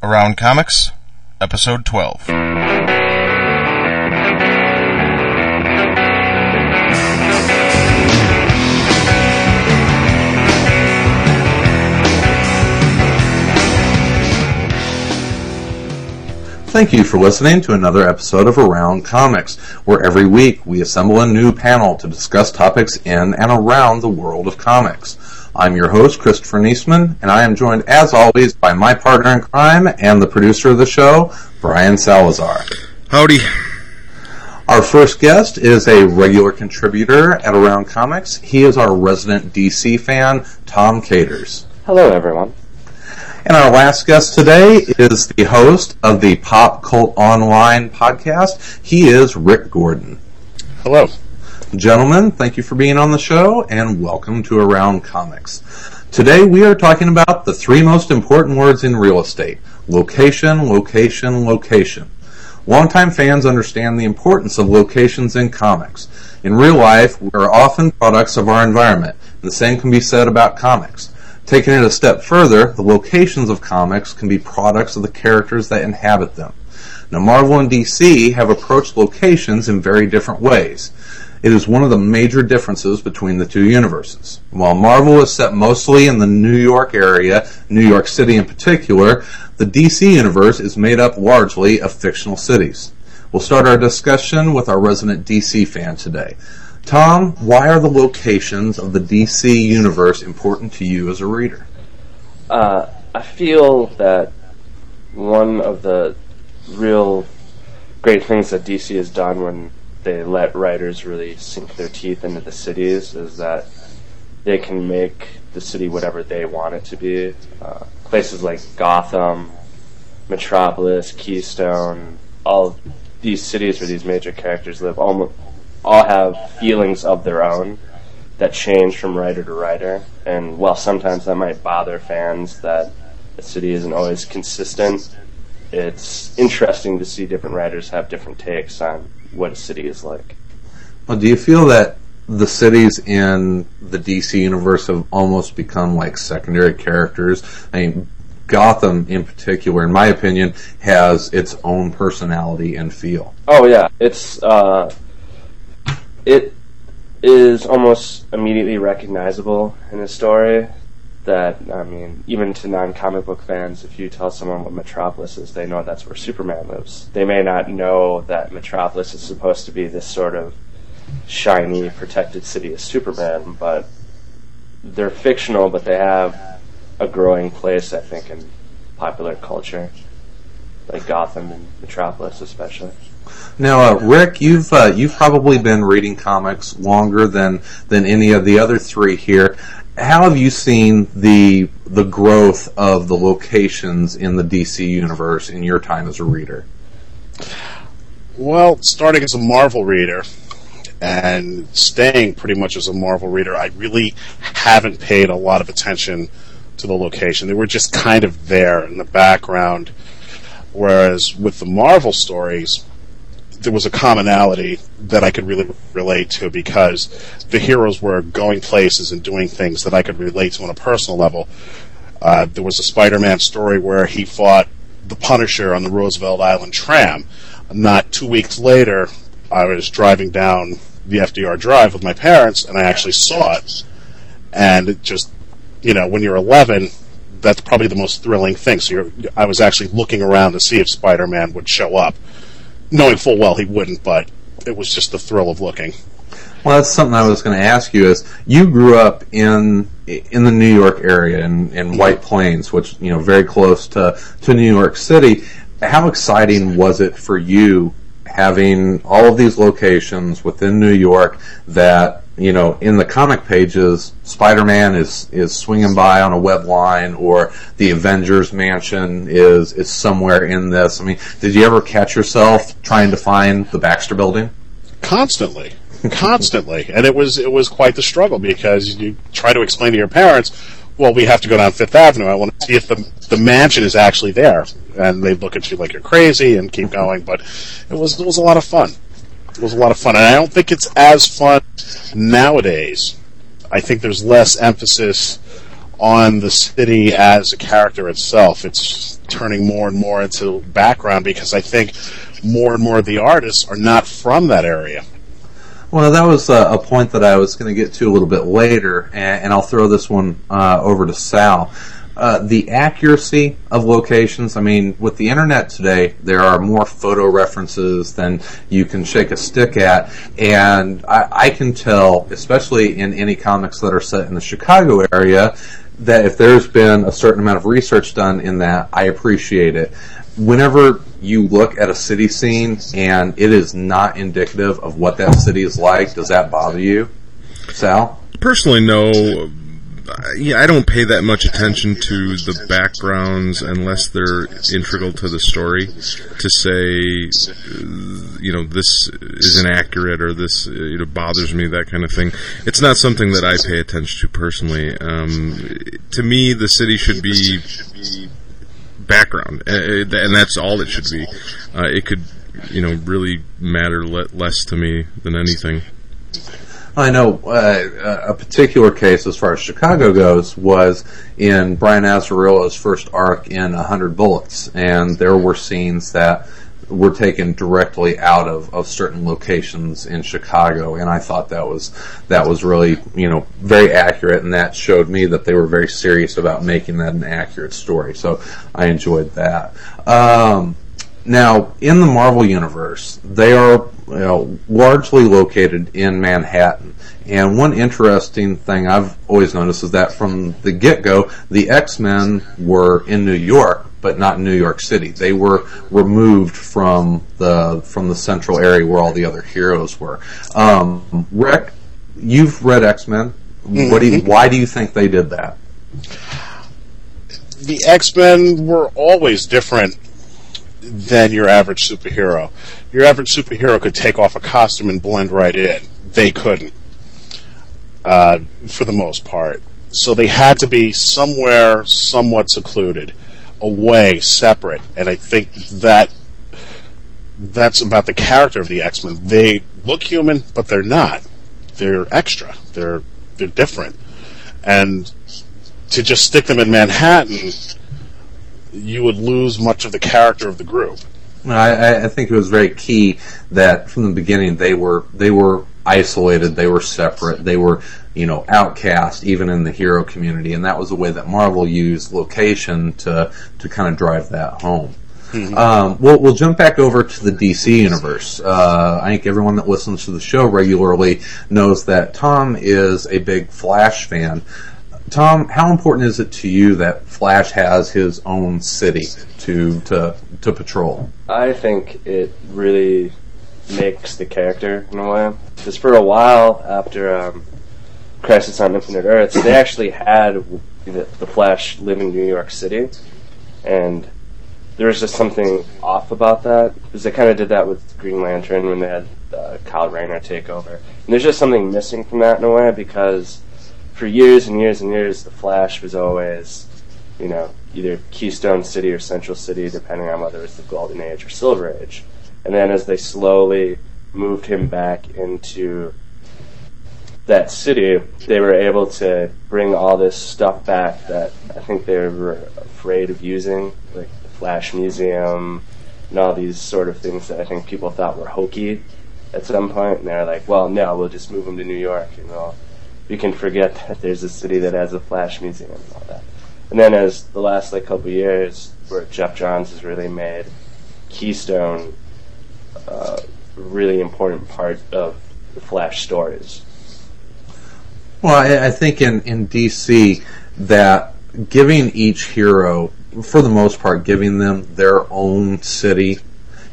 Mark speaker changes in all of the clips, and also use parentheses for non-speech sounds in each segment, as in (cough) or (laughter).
Speaker 1: Around Comics, Episode 12.
Speaker 2: Thank you for listening to another episode of Around Comics, where every week we assemble a new panel to discuss topics in and around the world of comics. I'm your host, Christopher Niesman, and I am joined, as always, by my partner in crime and the producer of the show, Brian Salazar.
Speaker 1: Howdy.
Speaker 2: Our first guest is a regular contributor at Around Comics. He is our resident DC fan, Tom Caters.
Speaker 3: Hello, everyone.
Speaker 2: And our last guest today is the host of the Pop Cult Online podcast. He is Rick Gordon.
Speaker 4: Hello.
Speaker 2: Gentlemen, thank you for being on the show and welcome to Around Comics. Today we are talking about the three most important words in real estate location, location, location. Longtime fans understand the importance of locations in comics. In real life, we are often products of our environment. The same can be said about comics. Taking it a step further, the locations of comics can be products of the characters that inhabit them. Now, Marvel and DC have approached locations in very different ways. It is one of the major differences between the two universes. While Marvel is set mostly in the New York area, New York City in particular, the DC universe is made up largely of fictional cities. We'll start our discussion with our resident DC fan today. Tom, why are the locations of the DC universe important to you as a reader?
Speaker 3: Uh, I feel that one of the real great things that DC has done when they let writers really sink their teeth into the cities is that they can make the city whatever they want it to be. Uh, places like Gotham, Metropolis, Keystone, all these cities where these major characters live, all, all have feelings of their own that change from writer to writer. And while sometimes that might bother fans that the city isn't always consistent, it's interesting to see different writers have different takes on what a city is like.
Speaker 2: Well, do you feel that the cities in the DC universe have almost become like secondary characters? I mean, Gotham in particular, in my opinion, has its own personality and feel.
Speaker 3: Oh yeah, it's uh, it is almost immediately recognizable in a story. That I mean, even to non-comic book fans, if you tell someone what Metropolis is, they know that's where Superman lives. They may not know that Metropolis is supposed to be this sort of shiny, protected city of Superman, but they're fictional, but they have a growing place, I think, in popular culture, like Gotham and Metropolis, especially.
Speaker 2: Now, uh, Rick, you've uh, you've probably been reading comics longer than than any of the other three here. How have you seen the the growth of the locations in the DC universe in your time as a reader?
Speaker 4: Well, starting as a Marvel reader and staying pretty much as a Marvel reader, I really haven't paid a lot of attention to the location. They were just kind of there in the background. Whereas with the Marvel stories, there was a commonality that I could really relate to because the heroes were going places and doing things that I could relate to on a personal level. Uh, there was a Spider-Man story where he fought the Punisher on the Roosevelt Island tram. Not two weeks later, I was driving down the FDR Drive with my parents, and I actually saw it. And it just, you know, when you're 11, that's probably the most thrilling thing. So I was actually looking around to see if Spider-Man would show up knowing full well he wouldn't, but it was just the thrill of looking.
Speaker 2: Well, that's something I was going to ask you. Is you grew up in in the New York area in, in White Plains, which you know very close to to New York City. How exciting was it for you having all of these locations within New York that you know in the comic pages Spider-Man is is swinging by on a web line or the Avengers mansion is is somewhere in this. I mean, did you ever catch yourself trying to find the Baxter building?
Speaker 4: Constantly. (laughs) Constantly. and it was it was quite the struggle because you try to explain to your parents, well, we have to go down Fifth Avenue. I want to see if the the mansion is actually there. And they look at you like you're crazy and keep going, but it was it was a lot of fun. It was a lot of fun. And I don't think it's as fun nowadays. I think there's less emphasis on the city as a character itself. It's turning more and more into background because I think more and more of the artists are not from that area.
Speaker 2: Well, that was a, a point that I was going to get to a little bit later, and, and I'll throw this one uh, over to Sal. Uh, the accuracy of locations. I mean, with the internet today, there are more photo references than you can shake a stick at, and I, I can tell, especially in any comics that are set in the Chicago area, that if there's been a certain amount of research done in that, I appreciate it. Whenever you look at a city scene and it is not indicative of what that city is like, does that bother you, Sal?
Speaker 1: Personally, no. Yeah, I don't pay that much attention to the backgrounds unless they're integral to the story. To say, you know, this is inaccurate or this you know, bothers me, that kind of thing. It's not something that I pay attention to personally. Um, to me, the city should be background, uh, and that's all it should be. Uh, it could, you know, really matter less to me than anything.
Speaker 2: I know uh, a particular case, as far as Chicago goes, was in Brian Azzarello's first arc in A Hundred Bullets, and there were scenes that were taken directly out of, of certain locations in Chicago, and I thought that was that was really you know very accurate, and that showed me that they were very serious about making that an accurate story. So I enjoyed that. Um, now, in the Marvel universe, they are you know, largely located in Manhattan. And one interesting thing I've always noticed is that from the get go, the X Men were in New York, but not in New York City. They were removed from the from the central area where all the other heroes were. Um, Rick, you've read X Men. Mm-hmm. What do you, why do you think they did that?
Speaker 4: The X Men were always different than your average superhero. Your average superhero could take off a costume and blend right in. They couldn't, uh, for the most part. So they had to be somewhere somewhat secluded, away, separate. And I think that that's about the character of the X Men. They look human, but they're not. They're extra. They're they're different. And to just stick them in Manhattan you would lose much of the character of the group.
Speaker 2: I, I think it was very key that from the beginning they were they were isolated, they were separate, they were you know outcast even in the hero community, and that was the way that Marvel used location to to kind of drive that home. Mm-hmm. Um, we'll, we'll jump back over to the DC universe. Uh, I think everyone that listens to the show regularly knows that Tom is a big Flash fan. Tom, how important is it to you that Flash has his own city to to to patrol?
Speaker 3: I think it really makes the character in a way. Because for a while after um, Crisis on Infinite Earths, they (coughs) actually had the, the Flash live in New York City, and there was just something off about that because they kind of did that with Green Lantern when they had uh, Kyle Rayner take over. And there's just something missing from that in a way because for years and years and years, the Flash was always, you know, either Keystone City or Central City, depending on whether it's the Golden Age or Silver Age. And then as they slowly moved him back into that city, they were able to bring all this stuff back that I think they were afraid of using, like the Flash Museum and all these sort of things that I think people thought were hokey at some point. And they're like, well, no, we'll just move them to New York, you know you can forget that there's a city that has a Flash museum and all that. And then as the last like couple years, where Geoff Johns has really made Keystone a uh, really important part of the Flash stories.
Speaker 2: Well, I, I think in, in DC that giving each hero, for the most part, giving them their own city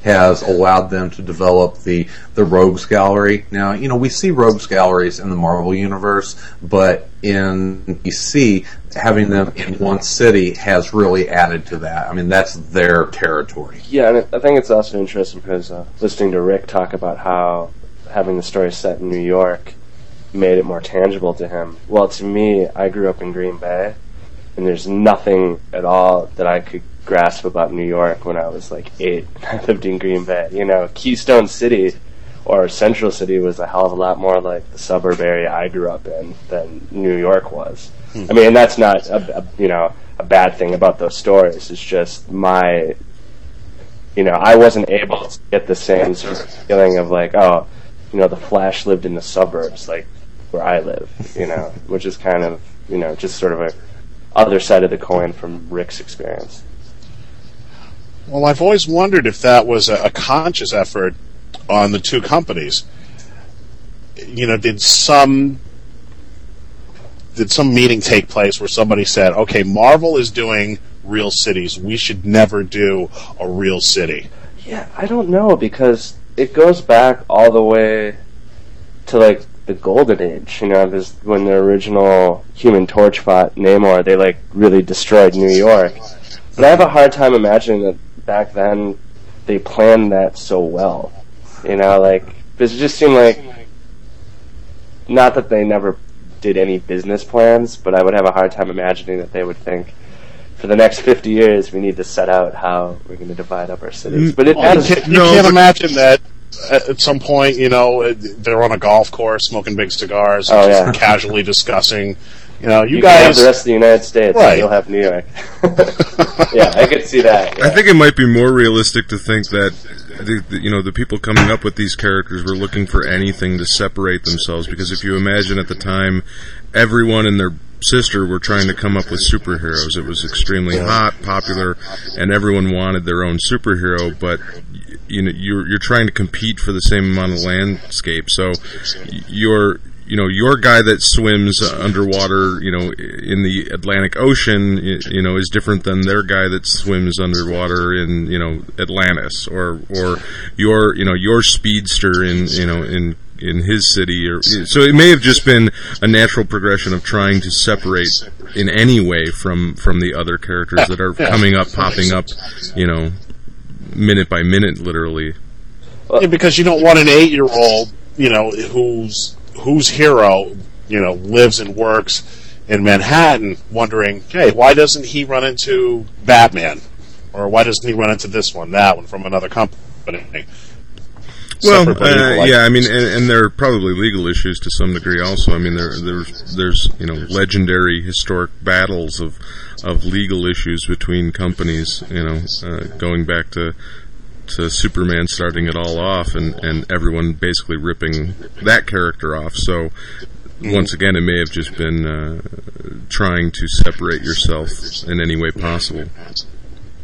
Speaker 2: has allowed them to develop the the rogues gallery. Now, you know, we see rogues galleries in the Marvel universe, but in DC, having them in one city has really added to that. I mean, that's their territory.
Speaker 3: Yeah, and I think it's also interesting because uh, listening to Rick talk about how having the story set in New York made it more tangible to him. Well, to me, I grew up in Green Bay, and there's nothing at all that I could grasp about New York when I was like eight. (laughs) I lived in Green Bay. You know, Keystone City or Central City was a hell of a lot more like the suburb area I grew up in than New York was. Hmm. I mean, and that's not a, a you know a bad thing about those stories. It's just my you know I wasn't able to get the same sort of feeling of like oh you know the Flash lived in the suburbs like where I live you know (laughs) which is kind of you know just sort of a other side of the coin from Rick's experience.
Speaker 4: Well, I've always wondered if that was a, a conscious effort on the two companies. You know, did some did some meeting take place where somebody said, "Okay, Marvel is doing real cities. We should never do a real city."
Speaker 3: Yeah, I don't know because it goes back all the way to like the golden age. You know, this when the original Human Torch fought Namor, they like really destroyed New York. But I have a hard time imagining that back then they planned that so well. You know, like because it just seemed like not that they never did any business plans, but I would have a hard time imagining that they would think for the next 50 years we need to set out how we're going to divide up our cities. But it
Speaker 4: Well, you can't, you
Speaker 1: No,
Speaker 4: can't imagine that at at some point, you know, they're on a golf course smoking big cigars,
Speaker 3: Oh,
Speaker 4: just
Speaker 3: yeah.
Speaker 4: casually discussing, you know, you,
Speaker 3: you, can have
Speaker 4: guys.
Speaker 3: the rest of the United States,
Speaker 4: Right.
Speaker 3: and you'll have New York. (laughs) yeah, I could see that.
Speaker 1: I think it might be more realistic to think that the, the, you know the people coming up with these characters were looking for anything to separate themselves because if you imagine at the time everyone and their sister were trying to come up with superheroes it was extremely hot popular and everyone wanted their own superhero but you know you're you're trying to compete for the same amount of landscape so you're you know your guy that swims underwater you know in the Atlantic Ocean you know is different than their guy that swims underwater in you know Atlantis or or your you know your speedster in you know in in his city or so it may have just been a natural progression of trying to separate in any way from from the other characters that are coming up popping up you know minute by minute literally.
Speaker 4: Yeah, because you don't want an eight-year-old, you know, whose whose hero, you know, lives and works in Manhattan, wondering, hey, why doesn't he run into Batman, or why doesn't he run into this one, that one from another company?
Speaker 1: Well, uh, yeah, I mean, and, and there are probably legal issues to some degree. Also, I mean, there there's there's you know legendary historic battles of of legal issues between companies. You know, uh, going back to to Superman starting it all off, and and everyone basically ripping that character off. So. Once again, it may have just been uh, trying to separate yourself in any way possible.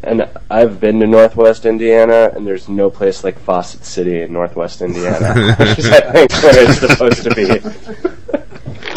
Speaker 3: And I've been to Northwest Indiana, and there's no place like Fawcett City in Northwest Indiana, which is, (laughs) (laughs) I think, where it's supposed to be.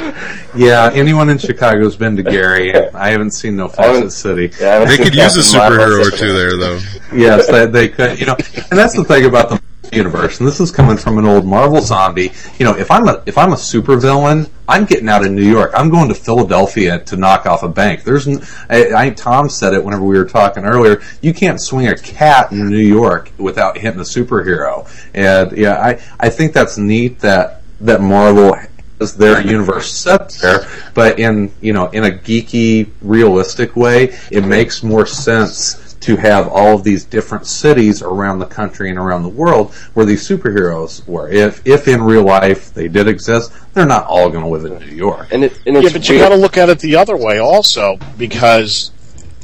Speaker 3: (laughs)
Speaker 2: Yeah, anyone in Chicago's been to Gary. I haven't seen no Fawcett City.
Speaker 3: Yeah,
Speaker 1: They
Speaker 3: seen
Speaker 1: could use a superhero or two there, though.
Speaker 2: yes, they, they could. You know, and that's the thing about the universe. And this is coming from an old Marvel zombie. You know, if I'm a if I'm a supervillain, I'm getting out of New York. I'm going to Philadelphia to knock off a bank. There's, n- I, I Tom said it whenever we were talking earlier. You can't swing a cat in New York without hitting a superhero. And yeah, I I think that's neat that that Marvel has their universe set there, but in you know in a geeky, realistic way, it makes more sense to have all of these different cities around the country and around the world where these superheroes were. If if in real life they did exist, they're not all going to live in New York.
Speaker 3: And, it, and
Speaker 4: Yeah,
Speaker 3: it's
Speaker 4: but you
Speaker 3: weird.
Speaker 4: got to look at it the other way also, because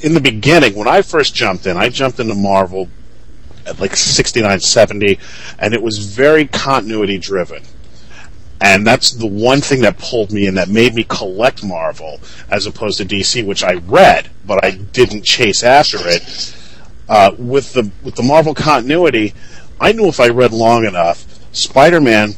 Speaker 4: in the beginning, when I first jumped in, I jumped into Marvel at like 69, 70, and it was very continuity driven. And that's the one thing that pulled me in that made me collect Marvel as opposed to DC, which I read, but I didn't chase after it. Uh, with the with the Marvel continuity, I knew if I read long enough, Spider-Man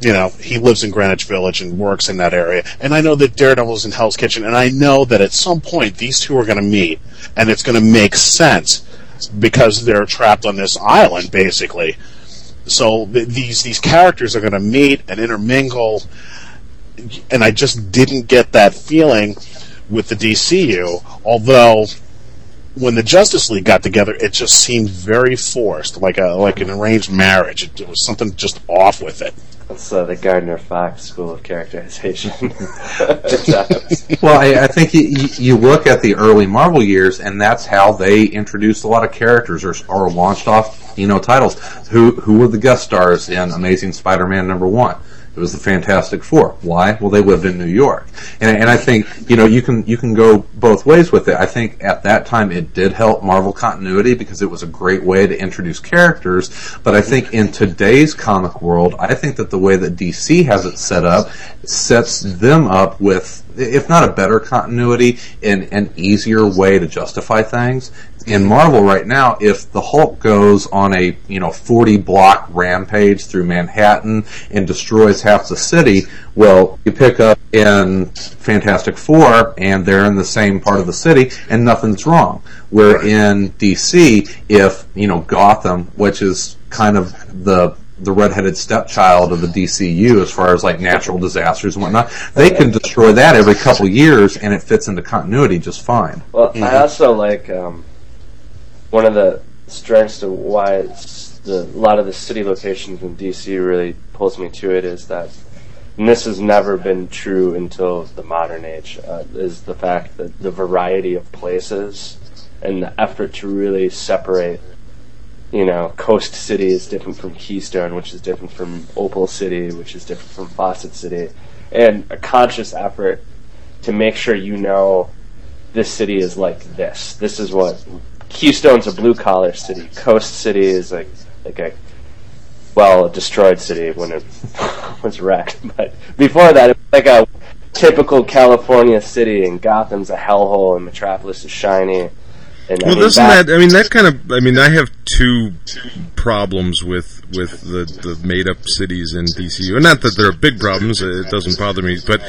Speaker 4: you know, he lives in Greenwich Village and works in that area. And I know that Daredevil's in Hell's Kitchen, and I know that at some point these two are going to meet, and it's going to make sense because they're trapped on this island, basically. So th- these these characters are going to meet and intermingle, and I just didn't get that feeling with the DCU. Although when the Justice League got together, it just seemed very forced, like a like an arranged marriage. It, it was something just off with it.
Speaker 3: That's uh, the Gardner Fox School of Characterization. (laughs) (laughs)
Speaker 2: well, I, I think you, you, look at the early Marvel years, and that's how they introduced a lot of characters or, or launched off, you know, titles. Who who were the guest stars in Amazing Spider-Man number one? It was the Fantastic Four. Why? Well, they lived in New York, and, and I think you know you can you can go both ways with it. I think at that time it did help Marvel continuity because it was a great way to introduce characters. But I think in today's comic world, I think that the way that DC has it set up sets them up with if not a better continuity, and an easier way to justify things. In Marvel right now, if the Hulk goes on a you know 40 block rampage through Manhattan and destroys half the city, well, you pick up in Fantastic Four and they're in the same part of the city and nothing's wrong. Where in DC, if you know Gotham, which is kind of the the redheaded stepchild of the DCU as far as like natural disasters and whatnot. They can destroy that every couple years, and it fits into continuity just fine.
Speaker 3: Well, mm-hmm. I also like um, one of the strengths to why the, a lot of the city locations in DC really pulls me to it is that. And this has never been true until the modern age. Uh, is the fact that the variety of places and the effort to really separate you know, Coast City is different from Keystone, which is different from Opal City, which is different from Fawcett City, and a conscious effort to make sure you know this city is like this. This is what Keystone's a blue collar city. Coast City is like like a well a destroyed city when it (laughs) was wrecked, (laughs) but before that it was like a typical California city, and Gotham's a hellhole, and Metropolis is shiny
Speaker 1: and, well, I mean, doesn't that, that? I mean, that kind of. I mean, I have two problems with with the the made up cities in DCU, and not that they're big problems. It doesn't bother me, but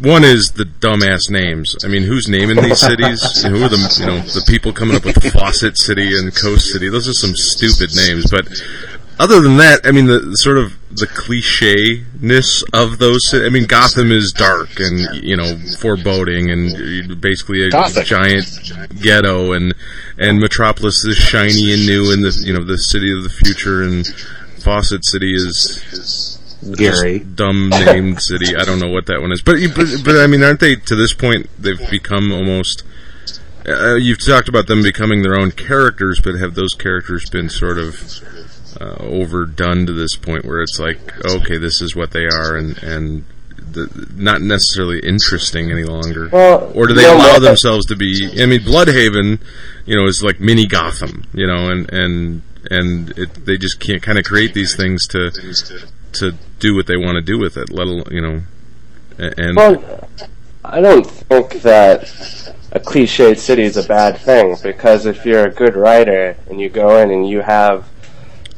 Speaker 1: one is the dumbass names. I mean, who's naming these cities? (laughs) who are the you know the people coming up with Fawcett City and Coast City? Those are some stupid names. But other than that, I mean, the, the sort of the cliche ness of those. I mean, Gotham is dark and you know foreboding and basically a Gothic. giant ghetto, and and Metropolis is shiny and new, and the you know the city of the future, and Fawcett City is
Speaker 2: Gary
Speaker 1: dumb named city. I don't know what that one is, but but, but I mean, aren't they to this point? They've become almost. Uh, you've talked about them becoming their own characters, but have those characters been sort of uh, overdone to this point where it's like, okay, this is what they are, and and the, not necessarily interesting any longer.
Speaker 3: Well,
Speaker 1: or do they allow themselves to be? I mean, Blüdhaven, you know, is like mini Gotham, you know, and and and it, they just can't kind of create these things to to do what they want to do with it. Let alone, you know, and.
Speaker 3: Well, I don't think that a cliched city is a bad thing because if you're a good writer and you go in and you have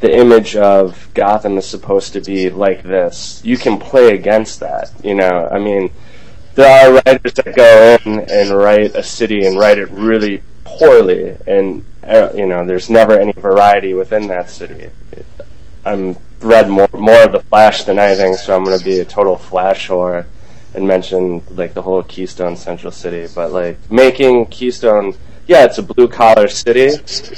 Speaker 3: the image of Gotham is supposed to be like this. You can play against that, you know. I mean, there are writers that go in and write a city and write it really poorly, and uh, you know, there's never any variety within that city. I'm read more more of the Flash than anything, so I'm going to be a total Flash whore and mention like the whole Keystone Central City. But like making Keystone, yeah, it's a blue collar city,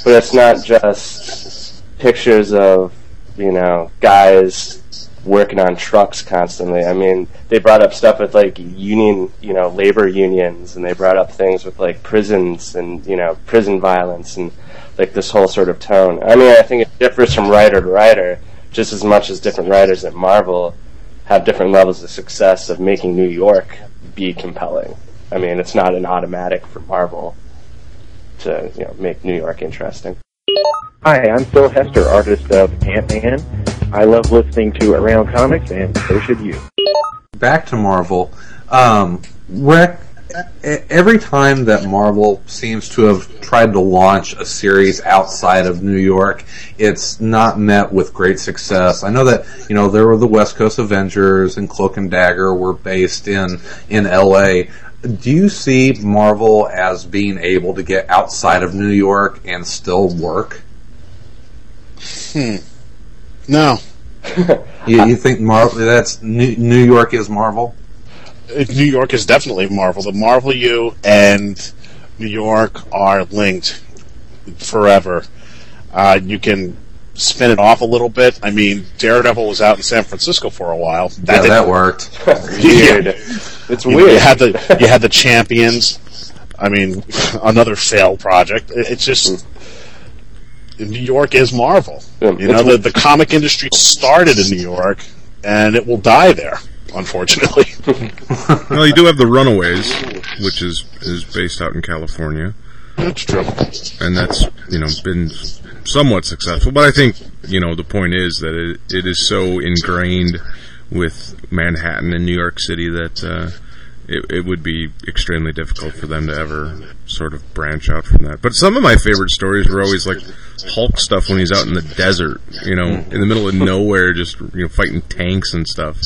Speaker 3: but it's not just pictures of you know guys working on trucks constantly. I mean, they brought up stuff with like union, you know, labor unions, and they brought up things with like prisons and you know prison violence and like this whole sort of tone. I mean, I think it differs from writer to writer just as much as different writers at Marvel have different levels of success of making New York be compelling. I mean, it's not an automatic for Marvel to you know make New York interesting.
Speaker 5: Hi, I'm Phil Hester, artist of Ant-Man. I love listening to Around Comics, and so should you.
Speaker 2: Back to Marvel. Um, Rick, every time that Marvel seems to have tried to launch a series outside of New York, it's not met with great success. I know that you know there were the West Coast Avengers and Cloak and Dagger were based in in L.A. Do you see Marvel as being able to get outside of New York and still work?
Speaker 4: Hmm. No. (laughs)
Speaker 2: you, you, think Marvel? That's New, New York is Marvel.
Speaker 4: New York is definitely Marvel. The Marvel U and New York are linked forever. Uh, you can spin it off a little bit. I mean, Daredevil was out in San Francisco for a while.
Speaker 2: That, yeah,
Speaker 4: didn't-
Speaker 2: that worked. (laughs)
Speaker 3: Weird. It's
Speaker 4: You, know,
Speaker 3: weird.
Speaker 4: you had the you had the champions. I mean, another failed project. It- It's just New York is Marvel.
Speaker 3: Yeah,
Speaker 4: You know,
Speaker 3: it's-
Speaker 4: the, the comic industry started in New York, and it will die there. Unfortunately, (laughs)
Speaker 1: Well, you do have the Runaways, which is is based out in California,
Speaker 4: that's true.
Speaker 1: and that's you know been somewhat successful. But I think you know the point is that it, it is so ingrained with Manhattan and New York City that uh, it, it would be extremely difficult for them to ever sort of branch out from that. But some of my favorite stories were always like Hulk stuff when he's out in the desert, you know, in the middle of nowhere, just you know fighting tanks and stuff,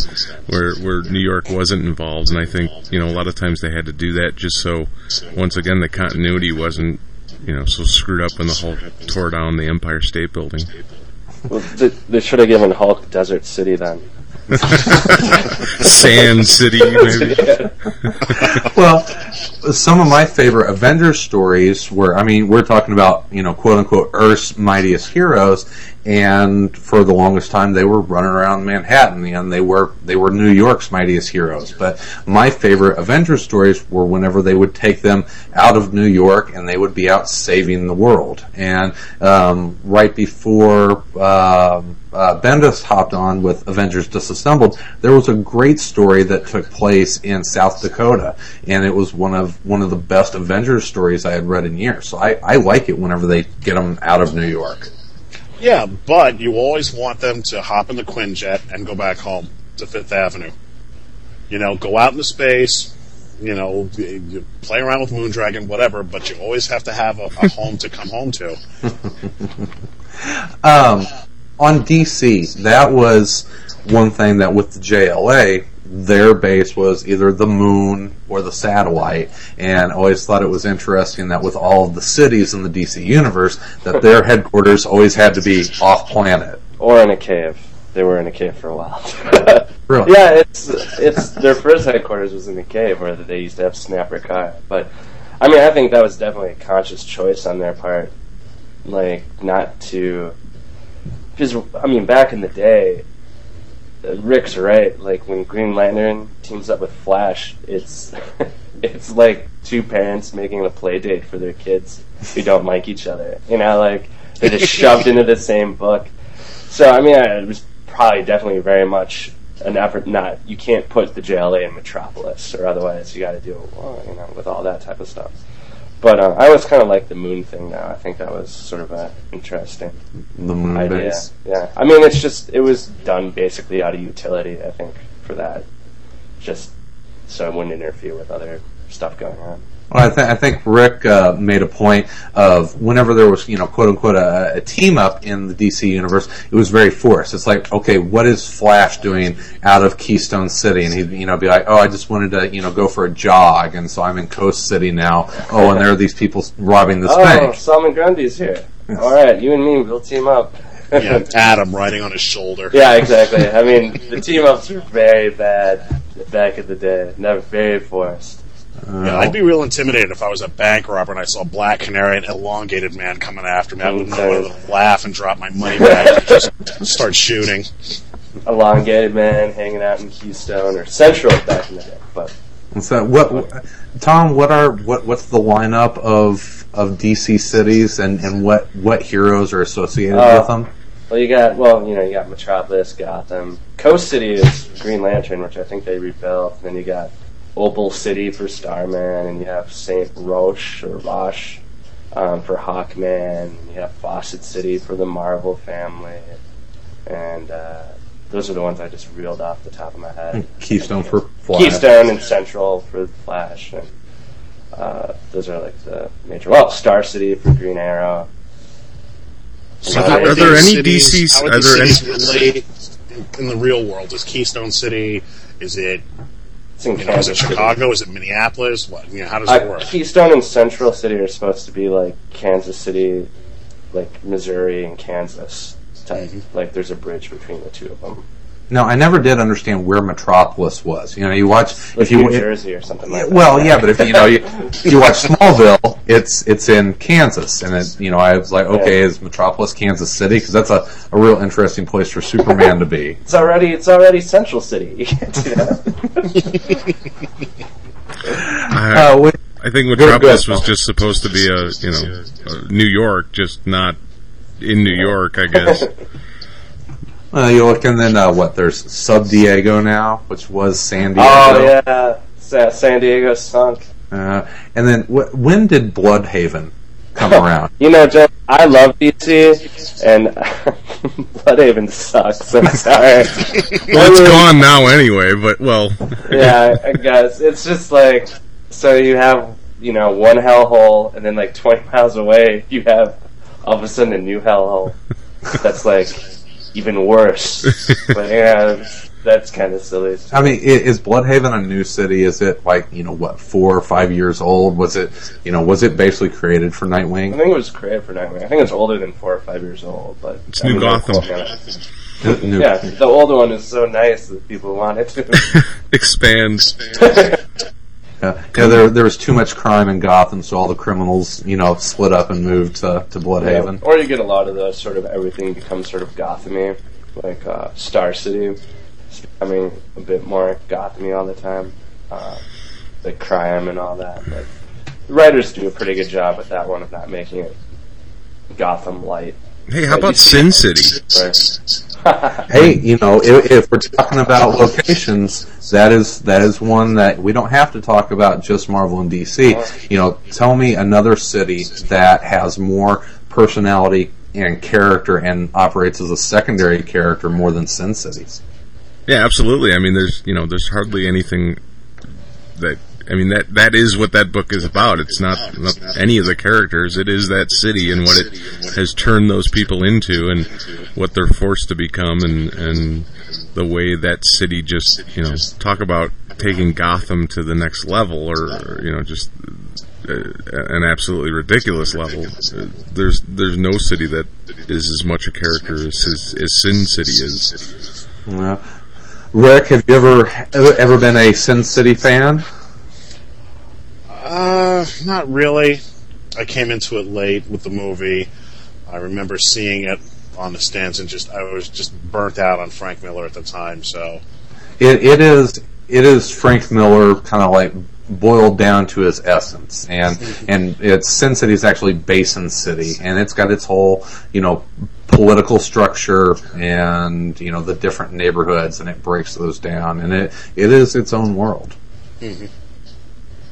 Speaker 1: where where New York wasn't involved. And I think you know a lot of times they had to do that just so once again the continuity wasn't you know so screwed up when the Hulk tore down the Empire State Building.
Speaker 3: Well, they, they should have given Hulk Desert City then. (laughs)
Speaker 1: Sand City, maybe. (laughs)
Speaker 2: well, some of my favorite Avengers stories were, I mean, we're talking about, you know, quote unquote, Earth's mightiest heroes, and for the longest time they were running around Manhattan, and they were, they were New York's mightiest heroes. But my favorite Avengers stories were whenever they would take them out of New York and they would be out saving the world. And, um, right before, um, uh, Bendis hopped on with Avengers Disassembled, there was a great story that took place in South Dakota, and it was one of one of the best Avengers stories I had read in years. So I, I like it whenever they get them out of New York.
Speaker 4: Yeah, but you always want them to hop in the Quinjet and go back home to Fifth Avenue. You know, go out into space. You know, you- play around with Moondragon, whatever. But you always have to have a, a home to come home to. (laughs)
Speaker 2: Um, on DC, that was one thing that with the JLA, their base was either the moon or the satellite, and I always thought it was interesting that with all of the cities in the DC universe, that their (laughs) headquarters always had to be off planet.
Speaker 3: Or in a cave. They were in a cave for a while. (laughs)
Speaker 2: Really?
Speaker 3: yeah, it's it's their first headquarters was in a cave where they used to have Snapper Carr. But I mean, I think that was definitely a conscious choice on their part, like not to. Because I mean, back in the day, Uh, Rick's right. Like when Green Lantern teams up with Flash, it's (laughs) it's like two parents making a play date for their kids who don't like each other. You know, like they're just (laughs) shoved into the same book. So I mean, it was probably definitely very much an effort. Not you can't put the JLA in Metropolis, or otherwise you got to do it, well, you know, with all that type of stuff. But uh, I was kind of like the moon thing now. I think that was sort of a interesting
Speaker 2: The moon
Speaker 3: idea.
Speaker 2: base.
Speaker 3: Yeah, I mean, it's just it was done basically out of utility. I think for that, just so it wouldn't interfere with other stuff going on.
Speaker 2: Well, I, th- I think Rick uh, made a point of whenever there was, you know, quote unquote, a, a team up in the DC universe, it was very forced. It's like, okay, what is Flash doing out of Keystone City? And he'd, you know, be like, oh, I just wanted to, you know, go for a jog, and so I'm in Coast City now. Oh, and there are these people robbing this
Speaker 3: Oh,
Speaker 2: bank.
Speaker 3: Solomon Grundy's here. All right, you and me, we'll team up.
Speaker 4: Yeah, Atom riding on his shoulder. (laughs)
Speaker 3: Yeah, exactly. I mean, the team ups were very bad back in the day. Never very forced.
Speaker 4: Yeah, I'd be real intimidated if I was a bank robber and I saw a Black Canary and Elongated Man coming after me. I wouldn't know to laugh and drop my money back and just start shooting.
Speaker 3: Elongated man hanging out in Keystone or Central back in the day. But
Speaker 2: And so, what, Tom? What are what what's the lineup of of DC cities, and and what what heroes are associated
Speaker 3: Uh,
Speaker 2: with them?
Speaker 3: well, you got well, you know, you got Metropolis, Gotham, Coast City is Green Lantern, which I think they rebuilt. then you got Opal City for Starman, and you have Saint Roche or Roche um, for Hawkman. And you have Fawcett City for the Marvel family, and uh, those are the ones I just reeled off the top of my head.
Speaker 2: Keystone for Flash.
Speaker 3: Keystone and Central for Flash, and uh, those are like the major. Well, Star City for Green Arrow.
Speaker 4: So
Speaker 3: Are there-
Speaker 1: are there any
Speaker 4: cities-
Speaker 1: DCs
Speaker 4: How
Speaker 1: are there
Speaker 4: cities relate in the real world? Is Keystone City? Is it
Speaker 3: It's in
Speaker 4: you know? Is it
Speaker 3: Kansas City.
Speaker 4: Chicago? Is it Minneapolis? What? You know, how does it
Speaker 3: Uh,
Speaker 4: work?
Speaker 3: Keystone and Central City are supposed to be like Kansas City, like Missouri and Kansas type.
Speaker 4: Mhm.
Speaker 3: Like there's a bridge between the two of them.
Speaker 2: Now, I never did understand where Metropolis was. You know, you watch
Speaker 3: Like
Speaker 2: if you
Speaker 3: New Jersey or something like that.
Speaker 2: well, yeah, but if you know you, you watch Smallville, it's it's in Kansas, and it you know I was like, okay,
Speaker 3: Yeah.
Speaker 2: is Metropolis Kansas City? Because that's a, a real interesting place for Superman to be.
Speaker 3: It's already it's already Central City. You can't do that.
Speaker 1: I,
Speaker 2: Uh, we-
Speaker 1: I think Metropolis
Speaker 2: good.
Speaker 1: was just supposed to be a you know a New York, just not in New York, I guess. (laughs)
Speaker 2: uh, you look, and then uh, what? There's Sub Diego now, which was San Diego.
Speaker 3: oh yeah, Sa- San Diego sunk.
Speaker 2: Uh, and then wh- when did Blüdhaven come (laughs) around?
Speaker 3: You know, Jeff, I love DC, and (laughs) Blüdhaven sucks. I'm (laughs) sorry.
Speaker 1: Well, it's gone now anyway, but well,
Speaker 3: yeah, I guess it's just like so you have you know one hellhole, and then like 20 miles away you have all of a sudden a new hellhole that's like even worse. (laughs) but yeah, that's kind of silly.
Speaker 2: I mean, is Blüdhaven a new city? Is it like you know what, four or five years old? Was it you know was it basically created for Nightwing?
Speaker 3: I think it was created for Nightwing. I think it's older than four or five years old, but
Speaker 1: It's
Speaker 3: I
Speaker 1: New
Speaker 3: mean,
Speaker 1: Gotham.
Speaker 3: quote me on.
Speaker 2: New-
Speaker 3: Yeah, the older one is so nice that people want it to. (laughs)
Speaker 1: expand. (laughs)
Speaker 2: Yeah, yeah there, there was too much crime in Gotham, so all the criminals, you know, split up and moved to, to Blüdhaven. Yeah.
Speaker 3: Or you get a lot of those sort of everything becomes sort of Gothamy, like uh, Star City. It's becoming a bit more Gothamy all the time, uh, like crime and all that. But the writers do a pretty good job with that one of not making it Gotham light.
Speaker 1: Hey, how about Sin City?
Speaker 3: Right?
Speaker 2: Hey, you know, if, if we're (laughs) talking about locations, that is that is one that we don't have to talk about just Marvel and DC. You know, tell me another city that has more personality and character and operates as a secondary character more than Sin City.
Speaker 1: Yeah, absolutely. I mean, there's you know, there's hardly anything that I mean that that is what that book is about. It's not, not any of the characters. It is that city and what it has turned those people into, and what they're forced to become, and and the way that city just you know talk about taking Gotham to the next level, or, or, you know just. Uh, an absolutely ridiculous level. There's there's no city that is as much a character as as, as Sin City is.
Speaker 2: Yeah. Rick, have you ever ever been a Sin City fan?
Speaker 4: Uh, not really. I came into it late with the movie. I remember seeing it on the stands and just I was just burnt out on Frank Miller at the time. So
Speaker 2: It, it is it is Frank Miller kind of like boiled down to his essence, and and it's Sin City is actually Basin City, and it's got its whole you know political structure and you know the different neighborhoods, and it breaks those down, and it it is its own world.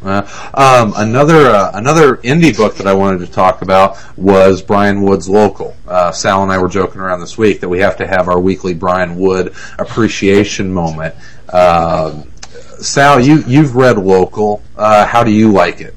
Speaker 2: Uh, um, another uh, another indie book that I wanted to talk about was Brian Wood's Local. Uh, Sal and I were joking around this week that we have to have our weekly Brian Wood appreciation moment. Um Sal, you you've read Local. Uh, how do you like it?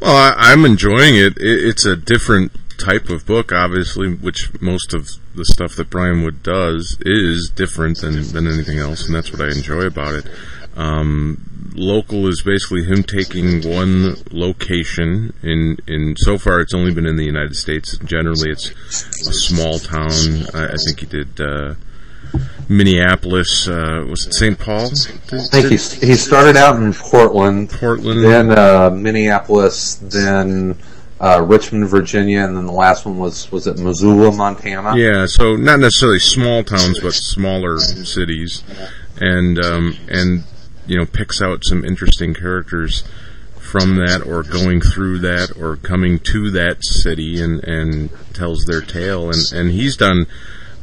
Speaker 1: Well, I, I'm enjoying it. it. It's a different type of book, obviously, which most of the stuff that Brian Wood does is different than, than anything else, and that's what I enjoy about it. Um, local is basically him taking one location in in so far it's only been in the United States. Generally, it's a small town. I, I think he did. Uh, Minneapolis, uh, was it St. Paul?
Speaker 2: I think he he started out in Portland,
Speaker 1: Portland.
Speaker 2: then uh, Minneapolis, then uh, Richmond, Virginia, and then the last one was was it Missoula, Montana?
Speaker 1: Yeah, so not necessarily small towns, but smaller cities, and um, and you know picks out some interesting characters from that, or going through that, or coming to that city, and and tells their tale. And and he's done.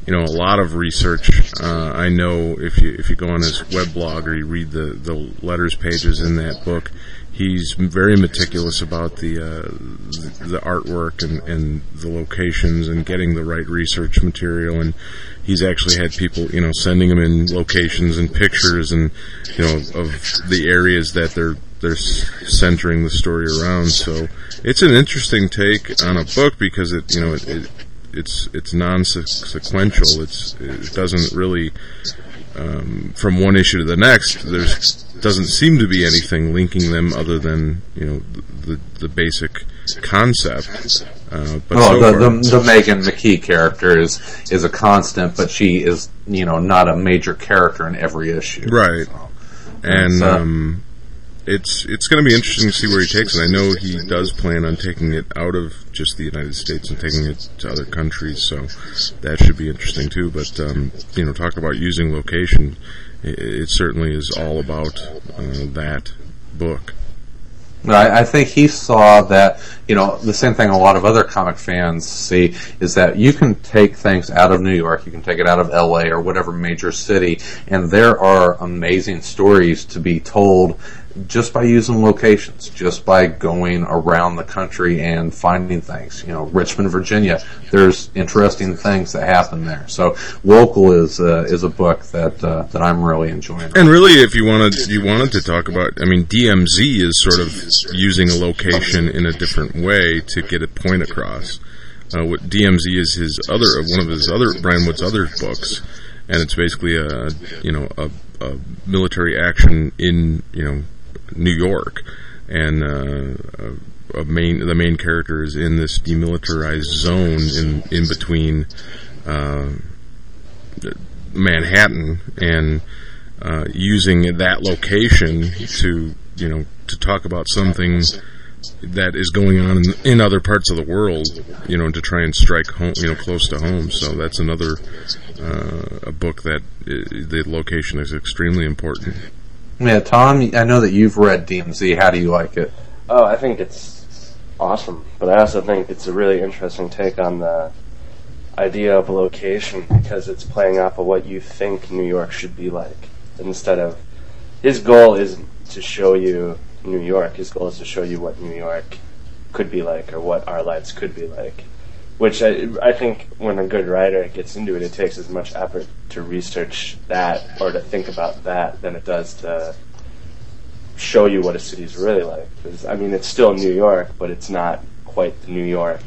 Speaker 1: You know a lot of research. Uh, I know if you if you go on his web blog or you read the, the letters pages in that book, he's very meticulous about the uh, the, the artwork and, and the locations and getting the right research material and he's actually had people you know sending him in locations and pictures and you know of the areas that they're they're centering the story around. So it's an interesting take on a book because it you know it, it it's it's non-sequential it's it doesn't really um, from one issue to the next, there's doesn't seem to be anything linking them other than you know the the, the basic concept. Uh, but
Speaker 2: Well,
Speaker 1: so
Speaker 2: the, the the Megan McKee character is is a constant, but she is you know not a major character in every issue.
Speaker 1: Right. and
Speaker 2: So-
Speaker 1: um, it's it's going to be interesting to see where he takes it. I know he does plan on taking it out of just the United States and taking it to other countries, so that should be interesting too. But um, you know, talk about using location. It, it certainly is all about uh, that book.
Speaker 2: I think he saw that, you know, the same thing a lot of other comic fans see is that you can take things out of New York, you can take it out of LA or whatever major city, and there are amazing stories to be told just by using locations, just by going around the country and finding things. You know, Richmond, Virginia, there's interesting things that happen there. So, Local is uh, is a book that uh, that I'm really enjoying.
Speaker 1: And really, if you wanted you wanted to talk about, I mean, DMZ is sort of using a location in a different way to get a point across. Uh, what DMZ is his other one of his other Brian Wood's other books, and it's basically a you know a, a military action in you know New York, and uh, a, main the main character is in this demilitarized zone in in between. Uh, Manhattan and uh, using that location to you know to talk about something that is going on in, in other parts of the world, you know, to try and strike home, you know, close to home. So that's another uh, a book that i the location is extremely important.
Speaker 2: Yeah, Tom, I know that you've read DMZ. How do you like it?
Speaker 3: Oh, I think it's awesome, but I also think it's a really interesting take on the idea of location because it's playing off of what you think New York should be like instead of his goal is to show you New York. His goal is to show you what New York could be like or what our lives could be like. Which I, I think when a good writer gets into it, it takes as much effort to research that or to think about that than it does to show you what a city's really like. 'Cause, I mean, it's still New York, but it's not quite the New York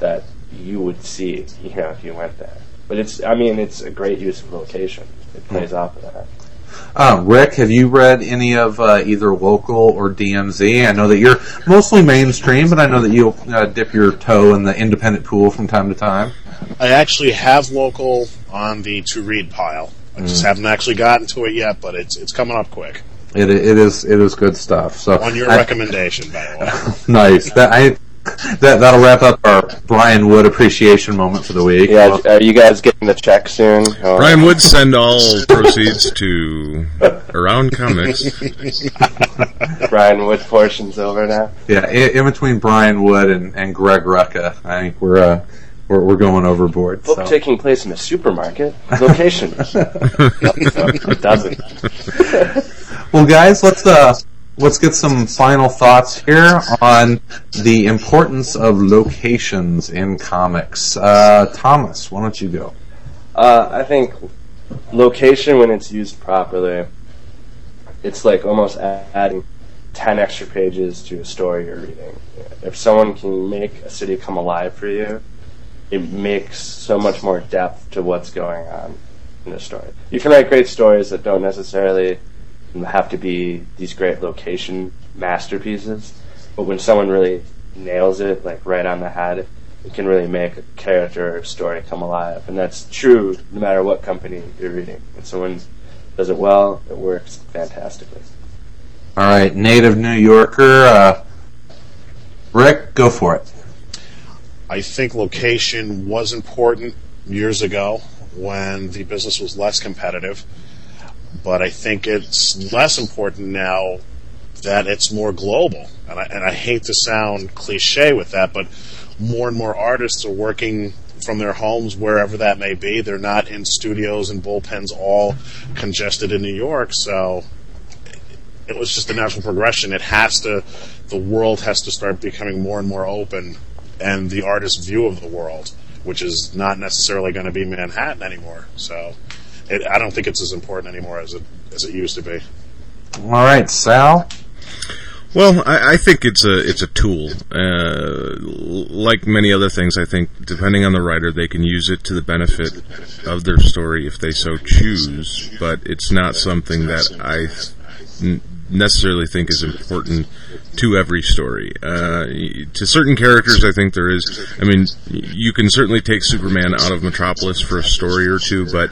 Speaker 3: that you would see, you know, if you went there. But it's, I mean, it's a great use of location. It hmm. plays off of that.
Speaker 2: Uh, Rick, have you read any of uh, either local or DMZ? I know that you're mostly mainstream, but I know that you'll uh, dip your toe in the independent pool from time to time.
Speaker 4: I actually have local on the to read pile. I just haven't actually gotten to it yet, but it's it's coming up quick.
Speaker 2: It, it is it is good stuff. So
Speaker 4: On your
Speaker 2: I-
Speaker 4: recommendation, by the way. (laughs)
Speaker 2: nice. That I that that'll wrap up our Brian Wood appreciation moment for the week.
Speaker 3: Yeah, are you guys getting the check soon? Or-
Speaker 1: Brian Wood send all proceeds to Around Comics. (laughs)
Speaker 3: Brian Wood portion's over now.
Speaker 2: Yeah, in, in between Brian Wood and, and Greg Rucka, I think we're uh, we're, we're going overboard.
Speaker 3: Book
Speaker 2: So.
Speaker 3: taking place in a supermarket. Location. (laughs) it doesn't.
Speaker 2: Well, guys, let's uh, let's get some final thoughts here on the importance of locations in comics. Uh, Thomas, why don't you go?
Speaker 3: Uh, I think location, when it's used properly, it's like almost adding 10 extra pages to a story you're reading. If someone can make a city come alive for you, it makes so much more depth to what's going on in the story. You can write great stories that don't necessarily have to be these great location masterpieces, but when someone really nails it, like right on the head, it can really make a character or story come alive. And that's true no matter what company you're reading. When someone does it well, it works fantastically.
Speaker 2: All right, native New Yorker, uh, Rick, go for it.
Speaker 4: I think location was important years ago when the business was less competitive, but I think it's less important now that it's more global. And I, and I hate to sound cliche with that, but more and more artists are working from their homes, wherever that may be. They're not in studios and bullpens all congested in New York, so it was just a natural progression. It has to, the world has to start becoming more and more open, and the artist's view of the world, which is not necessarily going to be Manhattan anymore. So, it, I don't think it's as important anymore as it as it used to be.
Speaker 2: All right, Sal.
Speaker 1: Well, I, I think it's a it's a tool. Uh, like many other things, I think depending on the writer, they can use it to the benefit of their story if they so choose. But it's not something that I n- necessarily think is important to every story. Uh, to certain characters, I think there is. I mean, you can certainly take Superman out of Metropolis for a story or two, but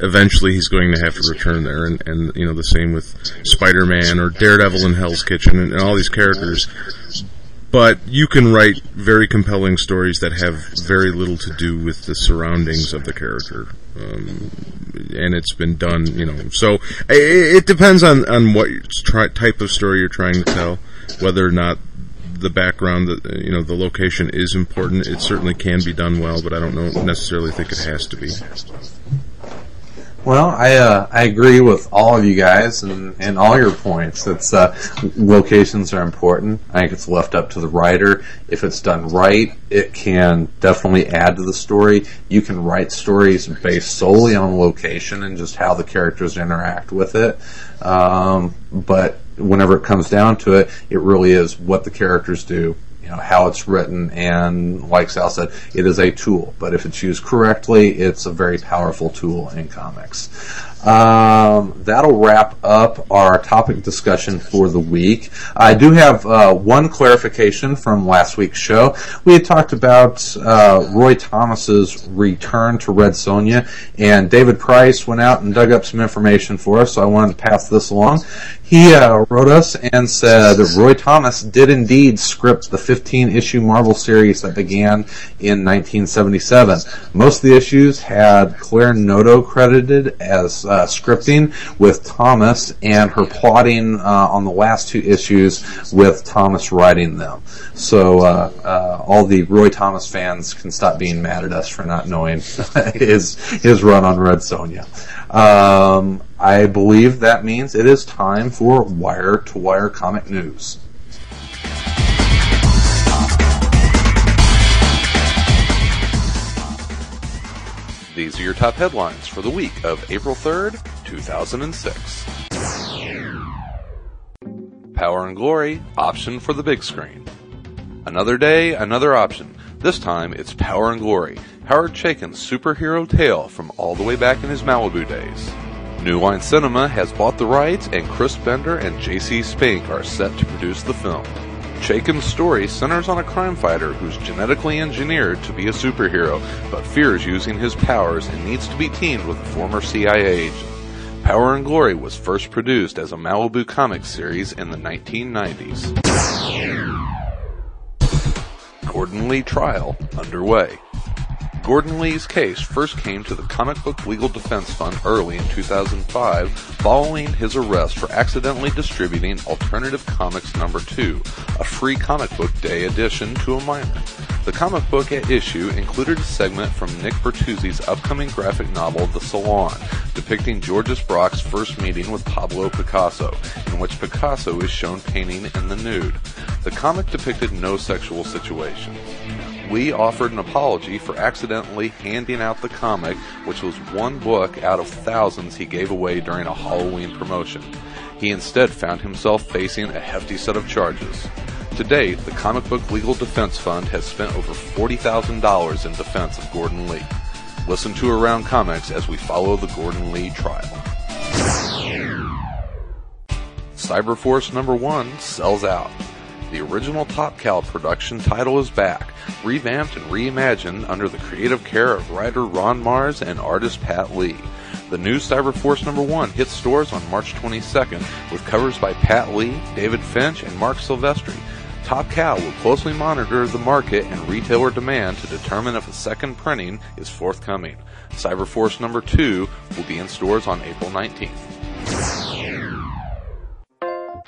Speaker 1: eventually he's going to have to return there. And, and you know, the same with Spider-Man or Daredevil in Hell's Kitchen and, and all these characters but you can write very compelling stories that have very little to do with the surroundings of the character. Um, and it's been done, you know. So it, it depends on, on what type of story you're trying to tell, whether or not the background, the, you know, the location is important. It certainly can be done well, but I don't know necessarily think it has to be.
Speaker 6: Well, I uh, I agree with all of you guys and, and all your points. It's uh, locations are important. I think it's left up to the writer. If it's done right, it can definitely add to the story. You can write stories based solely on location and just how the characters interact with it. Um, but whenever it comes down to it, it really is what the characters do you know how it's written. And like Sal said it is a tool. But if it's used correctly it's a very powerful tool in comics um, that'll wrap up our topic discussion for the week. I do have uh, one clarification from last week's show. We had talked about uh, Roy Thomas's return to Red Sonja, and David Price went out and dug up some information for us, so I wanted to pass this along. He uh, wrote us and said Roy Thomas did indeed script the 15 issue Marvel series that began in 1977. Most of the issues had Claire Noto credited as uh, scripting with Thomas and her plotting uh, on the last two issues with Thomas writing them. So uh, uh, all the Roy Thomas fans can stop being mad at us for not knowing (laughs) his his run on Red Sonja. Um, I believe that means it is time for wire to wire comic news.
Speaker 2: These are your top headlines for the week of April 3rd, 2006. Power and Glory, option for the big screen. Another day, another option. This time, it's Power and Glory, Howard Chaykin's superhero tale from all the way back in his Malibu days. New Line Cinema has bought the rights, and Chris Bender and J.C. Spink are set to produce the film. Chaykin's story centers on a crime fighter who's genetically engineered to be a superhero, but fears using his powers and needs to be teamed with a former CIA agent. Power and Glory was first produced as a Malibu Comics series in the 1990s. Gordon Lee trial underway. Gordon Lee's case first came to the Comic Book Legal Defense Fund early in 2005 following his arrest for accidentally distributing Alternative Comics Number 2, a free comic book day edition to a minor. The comic book at issue included a segment from Nick Bertozzi's upcoming graphic novel The Salon, depicting Georges Braque's first meeting with Pablo Picasso, in which Picasso is shown painting in the nude. The comic depicted no sexual situations. Lee offered an apology for accidentally handing out the comic, which was one book out of thousands he gave away during a Halloween promotion. He instead found himself facing a hefty set of charges. To date, the Comic Book Legal Defense Fund has spent over $40,000 in defense of Gordon Lee. Listen to Around Comics as we follow the Gordon Lee trial. Cyberforce number 1 sells out. The original Top Cow production title is back, revamped and reimagined under the creative care of writer Ron Marz and artist Pat Lee. The new Cyberforce number 1 hits stores on March 22nd with covers by Pat Lee, David Finch, and Marc Silvestri. Top Cow will closely monitor the market and retailer demand to determine if a second printing is forthcoming. Cyberforce number 2 will be in stores on April 19th.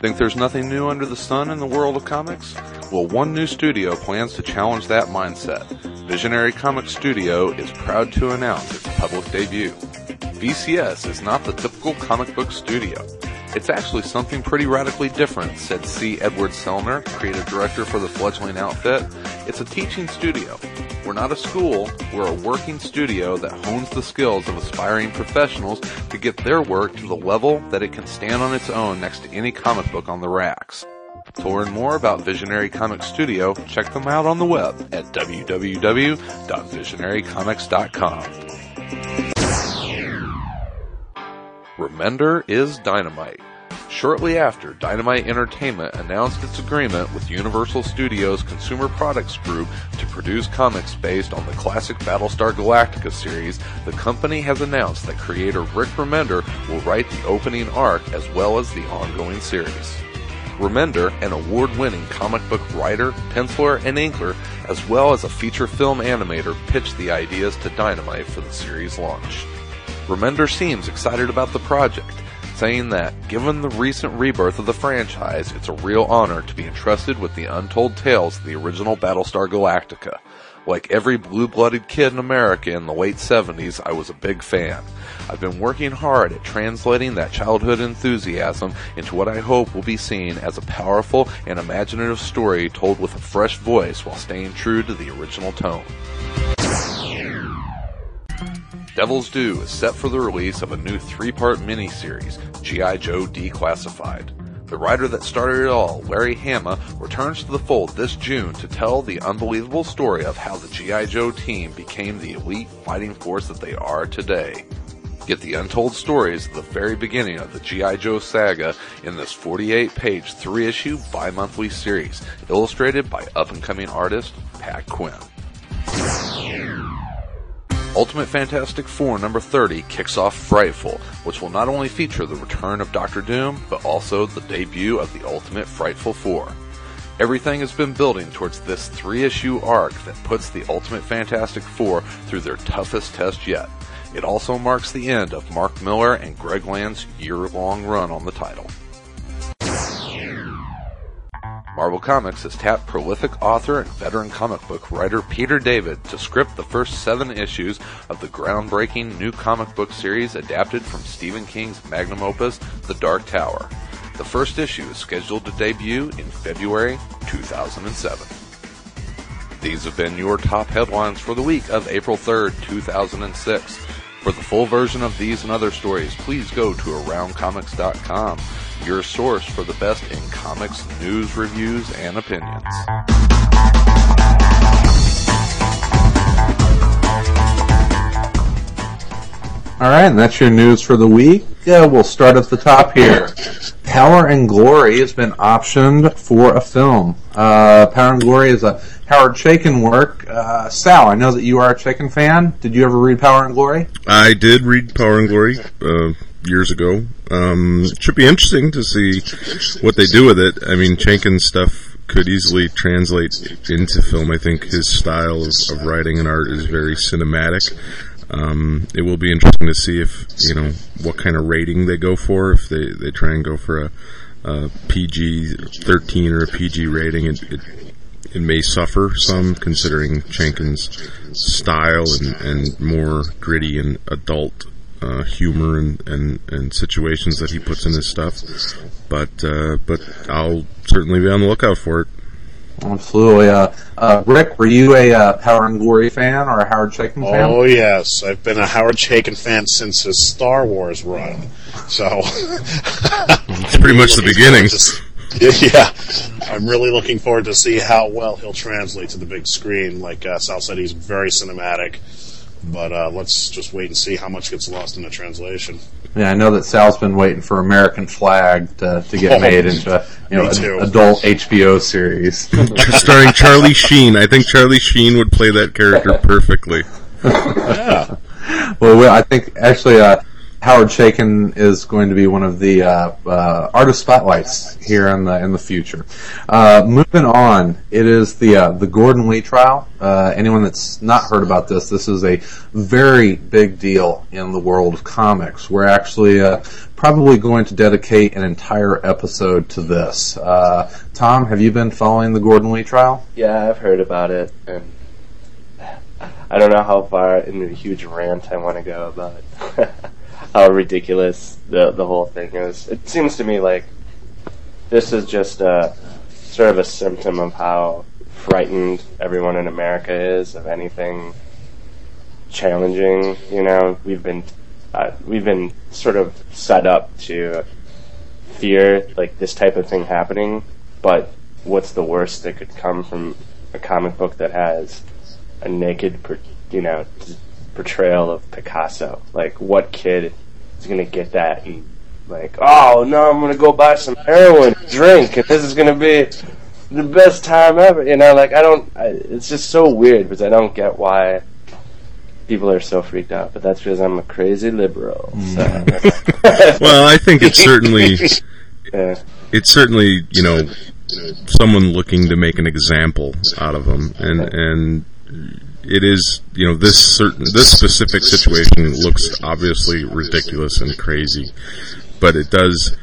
Speaker 2: Think there's nothing new under the sun in the world of comics? Well, one new studio plans to challenge that mindset. Visionary Comics Studio is proud to announce its public debut. VCS is not the typical comic book studio. It's actually something pretty radically different, said C. Edward Selner, creative director for the fledgling outfit. It's a teaching studio. We're not a school, we're a working studio that hones the skills of aspiring professionals to get their work to the level that it can stand on its own next to any comic book on the racks. To learn more about Visionary Comics Studio, check them out on the web at www.visionarycomics.com. Remender is dynamite.
Speaker 7: Shortly after, Dynamite Entertainment announced its agreement with Universal Studios Consumer Products Group to produce comics based on the classic Battlestar Galactica series, the company has announced that creator Rick Remender will write the opening arc as well as the ongoing series. Remender, an award-winning comic book writer, penciler, and inker, as well as a feature film animator, pitched the ideas to Dynamite for the series launch. Remender seems excited about the project, saying that, given the recent rebirth of the franchise, it's a real honor to be entrusted with the untold tales of the original Battlestar Galactica. Like every blue-blooded kid in America in the late 70s, I was a big fan. I've been working hard at translating that childhood enthusiasm into what I hope will be seen as a powerful and imaginative story told with a fresh voice while staying true to the original tone. Devil's Due is set for the release of a new three-part miniseries, G.I. Joe Declassified. The writer that started it all, Larry Hama, returns to the fold this June to tell the unbelievable story of how the G.I. Joe team became the elite fighting force that they are today. Get the untold stories of the very beginning of the G.I. Joe saga in this 48 page, three issue bi monthly series, illustrated by up and coming artist Pat Quinn. Ultimate Fantastic Four number 30 kicks off Frightful, which will not only feature the return of Doctor Doom, but also the debut of the Ultimate Frightful Four. Everything has been building towards this three issue arc that puts the Ultimate Fantastic Four through their toughest test yet. It also marks the end of Mark Millar and Greg Land's year long run on the title. Marvel Comics has tapped prolific author and veteran comic book writer Peter David to script the first seven issues of the groundbreaking new comic book series adapted from Stephen King's magnum opus, The Dark Tower. The first issue is scheduled to debut in February 2007. These have been your top headlines for the week of April 3rd, 2006. For the full version of these and other stories, please go to AroundComics.com, your source for the best in comics, news, reviews, and opinions.
Speaker 2: All right, and that's your news for the week. Uh, we'll start at the top here. Power and Glory has been optioned for a film. Uh, Power and Glory is a Howard Chaykin work. Uh, Sal, I know that you are a Chaykin fan. Did you ever read Power and Glory?
Speaker 1: I did read Power and Glory uh, years ago. Um, it should be interesting to see what they do with it. I mean, Chaykin's stuff could easily translate into film. I think his style of, of writing and art is very cinematic. Um, it will be interesting to see if you know what kind of rating they go for. If they, they try and go for a, a PG thirteen or a PG rating, it, it it may suffer some considering Chaykin's style and, and more gritty and adult uh, humor and, and, and situations that he puts in his stuff. But uh, but I'll certainly be on the lookout for it.
Speaker 2: Absolutely. Uh, uh, Rick, were you a uh, Power and Glory fan or a Howard Chaykin fan?
Speaker 4: Oh yes, I've been a Howard Chaykin fan since his Star Wars run. So (laughs)
Speaker 1: it's pretty much the beginning. (laughs)
Speaker 4: Yeah, I'm really looking forward to see how well he'll translate to the big screen. Like uh, Sal said, he's very cinematic, but uh, let's just wait and see how much gets lost in the translation.
Speaker 2: Yeah, I know that Sal's been waiting for American Flag to, to get
Speaker 4: Oh,
Speaker 2: made into you know an adult HBO series. (laughs)
Speaker 1: Starring Charlie Sheen. I think Charlie Sheen would play that character perfectly. (laughs)
Speaker 4: Yeah,
Speaker 2: well, I think actually uh, Howard Chaykin is going to be one of the uh, uh, artist spotlights here in the in the future. Uh, moving on, it is the uh, the Gordon Lee trial. Uh, anyone that's not heard about this, this is a very big deal in the world of comics. We're actually uh, probably going to dedicate an entire episode to this. Tom, have you been following the Gordon Lee trial?
Speaker 3: Yeah, I've heard about it, and I don't know how far into the huge rant I want to go about (laughs) how ridiculous the the whole thing is. It seems to me like this is just a sort of a symptom of how frightened everyone in America is of anything challenging. You know, we've been uh, we've been sort of set up to fear like this type of thing happening, but what's the worst that could come from a comic book that has a naked, you know, portrayal of Picasso? Like, what kid is to get that and like, oh no, I'm gonna go buy some heroin, drink, and this is gonna be the best time ever. You know, like I don't. I, it's just so weird because I don't get why people are so freaked out. But that's because I'm a crazy liberal. So. Mm. (laughs)
Speaker 1: well, I think it's certainly (laughs)
Speaker 3: yeah.
Speaker 1: it's certainly you know someone looking to make an example out of them, and and it is you know this certain this specific situation looks obviously ridiculous and crazy, but it does.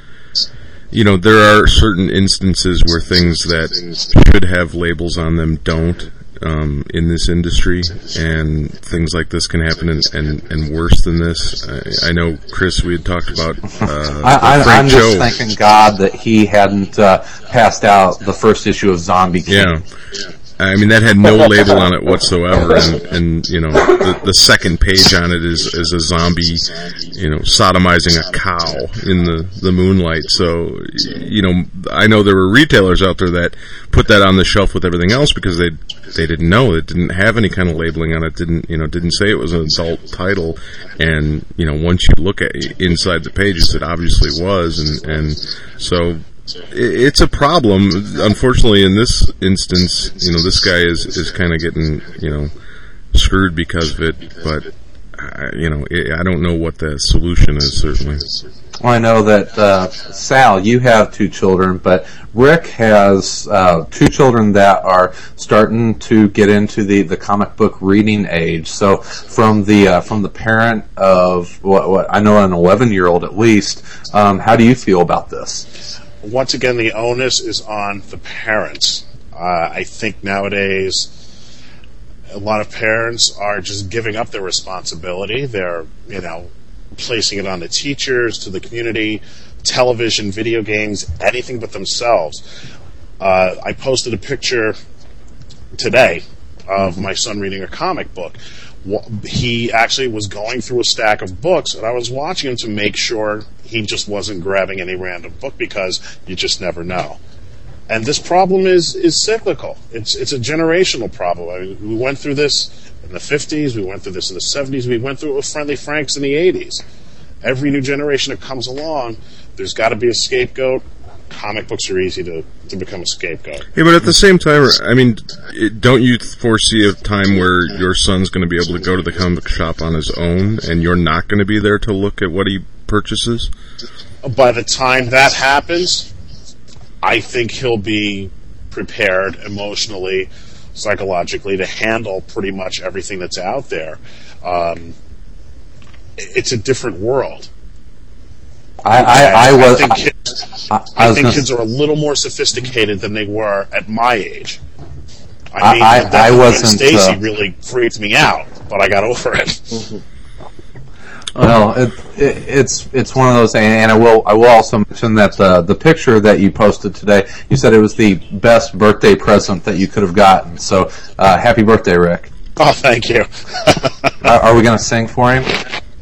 Speaker 1: You know, there are certain instances where things that should have labels on them don't, um, in this industry, and things like this can happen, and, and, and worse than this. I, I know, Chris, we had talked about uh,
Speaker 2: I, I'm just thanking God that he hadn't uh, passed out the first issue of Zombie King.
Speaker 1: Yeah. I mean that had no (laughs) label on it whatsoever, and, and you know the, the second page on it is, is a zombie, you know, sodomizing a cow in the, the moonlight. So you know, I know there were retailers out there that put that on the shelf with everything else because they they didn't know. It didn't have any kind of labeling on it, didn't you know, didn't say it was an adult title, and you know, once you look at inside the pages, it obviously was, and and so it's a problem. Unfortunately, in this instance, you know, this guy is is kind of getting you know screwed because of it. But uh, you know, I don't know what the solution is. Certainly,
Speaker 2: Well, I know that uh, Sal, you have two children, but Rick has uh, two children that are starting to get into the, the comic book reading age. So, from the uh, from the parent of what, what I know an eleven year old at least, um, how do you feel about this?
Speaker 4: Once again, the onus is on the parents. Uh, I think nowadays a lot of parents are just giving up their responsibility. They're, you know, placing it on the teachers, to the community, television, video games, anything but themselves. Uh, I posted a picture today of my son reading a comic book. He actually was going through a stack of books, and I was watching him to make sure he just wasn't grabbing any random book because you just never know. And this problem is is cyclical. It's it's a generational problem. I mean, we went through this in the 50s. We went through this in the 70s. We went through it with Friendly Franks in the 80s. Every new generation that comes along, there's got to be a scapegoat. Comic books are easy to, to become a scapegoat.
Speaker 1: yeah. But at the same time, I mean, don't you foresee a time where your son's going to be able to go to the comic shop on his own, and you're not going to be there to look at what he purchases?
Speaker 4: by the time that happens, I think he'll be prepared emotionally, psychologically to handle pretty much everything that's out there. Um, it's a different world.
Speaker 2: I, I, I was.
Speaker 4: think, kids,
Speaker 2: I,
Speaker 4: I
Speaker 2: I
Speaker 4: think
Speaker 2: gonna
Speaker 4: kids are a little more sophisticated than they were at my age.
Speaker 2: I-
Speaker 4: I mean,
Speaker 2: I-
Speaker 4: the
Speaker 2: I wasn't,
Speaker 4: Stacy
Speaker 2: uh,
Speaker 4: really freaked me out, but I got over it.
Speaker 2: Well, it, it, it's it's one of those, and I will I will also mention that the the picture that you posted today, you said it was the best birthday present that you could have gotten. So, uh, happy birthday, Rick!
Speaker 4: Oh, thank you. (laughs)
Speaker 2: Are, are we going to sing for him?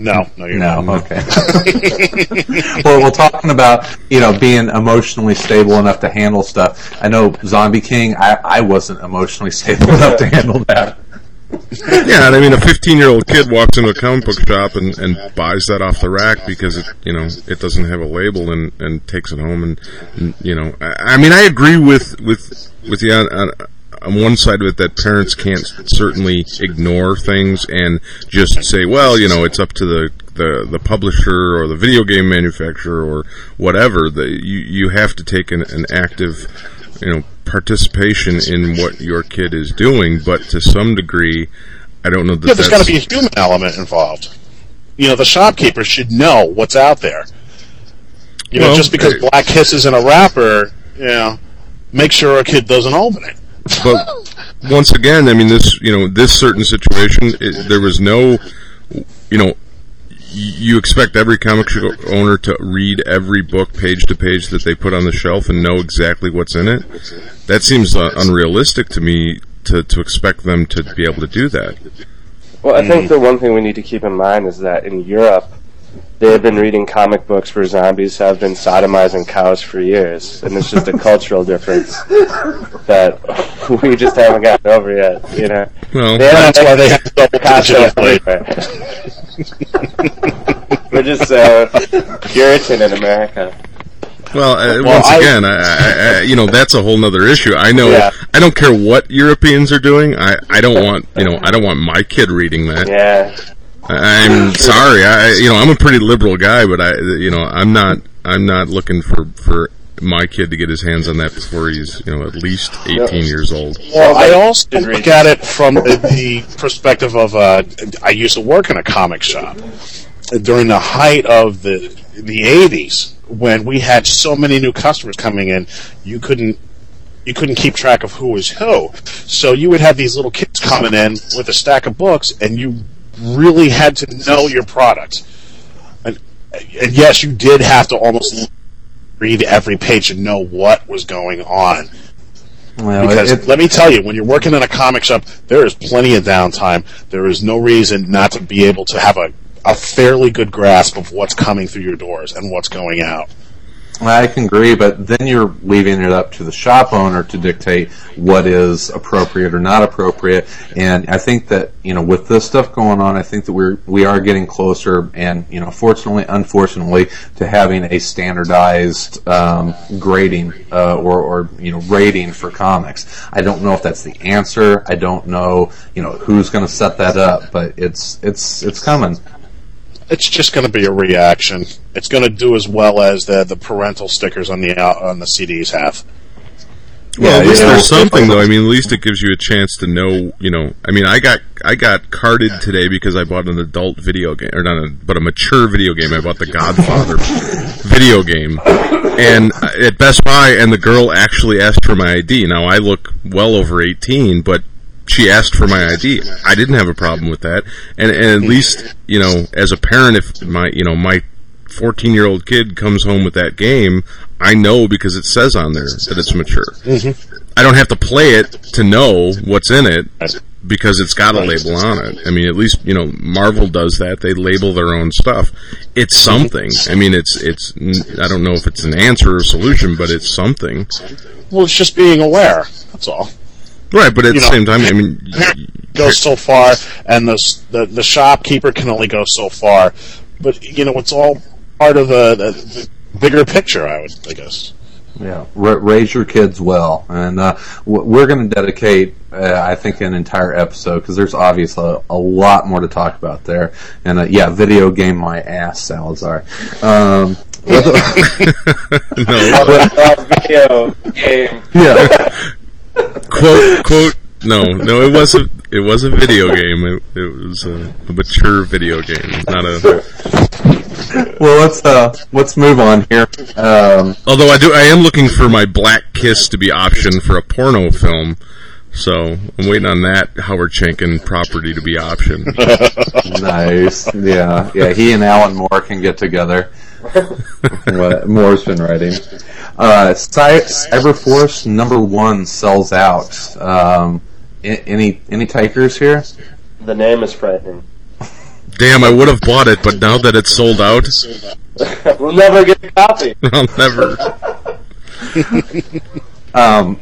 Speaker 4: No, no, you're
Speaker 2: No,
Speaker 4: not.
Speaker 2: okay. (laughs) well, we're talking about you know being emotionally stable enough to handle stuff. I know Zombie King. I, I wasn't emotionally (laughs) stable enough to handle that.
Speaker 1: Yeah, and I mean, a 15 year old kid walks into a comic book shop and, and buys that off the rack because it, you know, it doesn't have a label and, and takes it home and, and you know, I, I mean, I agree with with with you on, on, on one side of it that parents can't certainly ignore things and just say, well, you know, it's up to the the, the publisher or the video game manufacturer or whatever. The, you you have to take an, an active you know participation in what your kid is doing, but to some degree, I don't know that
Speaker 4: Yeah, there's got to be a human element involved. You know, the shopkeeper should know what's out there. You know, just because
Speaker 1: uh,
Speaker 4: Black Kiss is in a wrapper, you know, make sure a kid doesn't open it.
Speaker 1: But once again, I mean, this you know this certain situation, it, there was no, you know, you expect every comic owner to read every book page to page that they put on the shelf and know exactly what's in it. That seems uh, unrealistic to me to to expect them to be able to do that.
Speaker 3: Well, I think the one thing we need to keep in mind is that in Europe, they have been reading comic books where zombies have been sodomizing cows for years, and it's just a cultural difference that we just haven't gotten over yet. You know,
Speaker 1: Well,
Speaker 3: They
Speaker 4: That's why they have to
Speaker 3: Picasso
Speaker 4: digitally.
Speaker 3: We're just uh, Puritan in America.
Speaker 1: Well, uh,
Speaker 4: Well,
Speaker 1: once
Speaker 4: I-
Speaker 1: again, I, I, you know that's a whole nother issue. I know.
Speaker 4: Yeah.
Speaker 1: I don't care what Europeans are doing. I, I don't want you know I don't want my kid reading that.
Speaker 3: Yeah.
Speaker 1: I'm sorry. I you know I'm a pretty liberal guy, but I you know I'm not I'm not looking for for my kid to get his hands on that before he's you know at least 18 years old.
Speaker 4: Well, I also
Speaker 3: good
Speaker 4: look at it from the, the perspective of uh, I used to work in a comic shop during the height of the the '80s when we had so many new customers coming in, you couldn't you couldn't keep track of who was who. So you would have these little kids coming in with a stack of books, and you really had to know your product. And, and yes, you did have to almost read every page and know what was going on.
Speaker 2: Well,
Speaker 4: Because
Speaker 2: it-
Speaker 4: let me tell you, when you're working in a comic shop, there is plenty of downtime. There is no reason not to be able to have a, a fairly good grasp of what's coming through your doors and what's going out.
Speaker 2: I can agree, but then you're leaving it up to the shop owner to dictate what is appropriate or not appropriate. And I think that you know, with this stuff going on, I think that we're we are getting closer, and you know, fortunately, unfortunately, to having a standardized um, grading uh, or or you know rating for comics. I don't know if that's the answer. I don't know you know who's going to set that up, but it's it's it's coming.
Speaker 4: It's just going to be a reaction. It's going to do as well as the the parental stickers on the out on the CDs have.
Speaker 1: Well, at least
Speaker 2: you know,
Speaker 1: there's something though. I mean, at least it gives you a chance to know. You know, I mean, I got I got carded today because I bought an adult video game, or not, a, but a mature video game. I bought the Godfather (laughs) video game, and at Best Buy, and the girl actually asked for my ID. Now I look well over 18, but she asked for my ID. I didn't have a problem with that, and and at least you know, as a parent, if my you know my 14 year old kid comes home with that game, I know because it says on there that it's mature. Mm-hmm. I don't have to play it to know what's in it because it's got a label on it. I mean, at least you know Marvel does that. They label their own stuff. It's mm-hmm. something. I mean, it's it's. I don't know if it's an answer or solution, but it's something.
Speaker 4: Well, it's just being aware. That's all.
Speaker 1: Right, but at
Speaker 4: You
Speaker 1: the
Speaker 4: know,
Speaker 1: same time, I mean,
Speaker 4: goes so far, and the, the the shopkeeper can only go so far. But you know, it's all part of the, the, the bigger picture. I would, I guess.
Speaker 2: Yeah, ra- raise your kids well, and uh, we're going to dedicate, uh, I think, an entire episode because there's obviously a, a lot more to talk about there. And uh, yeah, video game my ass, Salazar. Um, (laughs)
Speaker 1: no. (laughs)
Speaker 3: Video game.
Speaker 2: yeah, (laughs)
Speaker 1: quote quote. No, no, it wasn't it was a video game. It, it was a, a mature video game, not a.
Speaker 2: well let's uh, let's move on here. Um,
Speaker 1: Although I do, I am looking for my Black Kiss to be optioned for a porno film. So I'm waiting on that Howard Chaykin property to be optioned. (laughs)
Speaker 2: nice, yeah, yeah. He and Alan Moore can get together. (laughs) what Moore's been writing. Uh, Cy- Cyberforce number one sells out. Um, any any takers here?
Speaker 3: The name is frightening.
Speaker 1: Damn, I would have bought it, but now that it's sold out, (laughs)
Speaker 3: we'll never get a copy.
Speaker 1: I'll never.
Speaker 2: Um,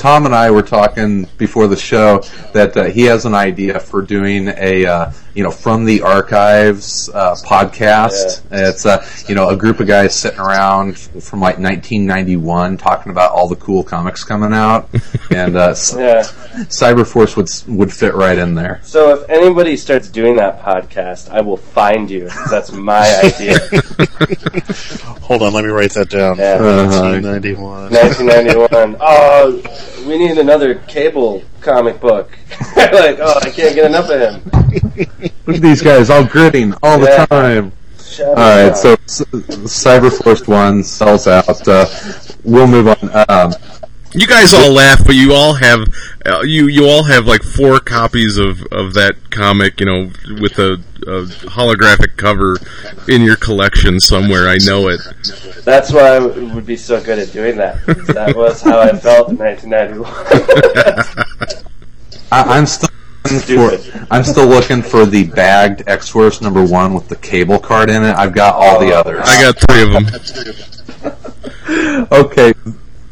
Speaker 2: Tom and I were talking before the show that uh, he has an idea for doing a uh, you know from the archives uh, podcast. It's uh, you know a group of guys sitting around from like 1991 talking about all the cool comics coming out, (laughs) and uh, C-
Speaker 3: Yeah.
Speaker 2: Cyberforce would would fit right in there.
Speaker 3: So if anybody starts doing that podcast, I will find you. That's my (laughs) idea. (laughs)
Speaker 4: Hold on, let me write that down.
Speaker 3: Yeah.
Speaker 2: Uh-huh.
Speaker 4: 1991.
Speaker 3: 1991. Oh, we need another cable comic book. (laughs) like, oh, I can't get enough of him.
Speaker 2: Look at these guys all gritting all the time.
Speaker 3: Shut
Speaker 2: All right,
Speaker 3: up.
Speaker 2: so Cyberforce one sells out. Uh, we'll move on. Um,
Speaker 1: You guys all laugh, but you all have uh, you you all have like four copies of, of that comic, you know, with a, a holographic cover in your collection somewhere. I know it.
Speaker 3: That's why I w- would be so good at doing that. 'cause That was how I felt in 1991.
Speaker 2: I, I'm still looking for, I'm still looking for the bagged X Force number one with the cable card in it. I've got all the others.
Speaker 1: I got three of them.
Speaker 2: okay.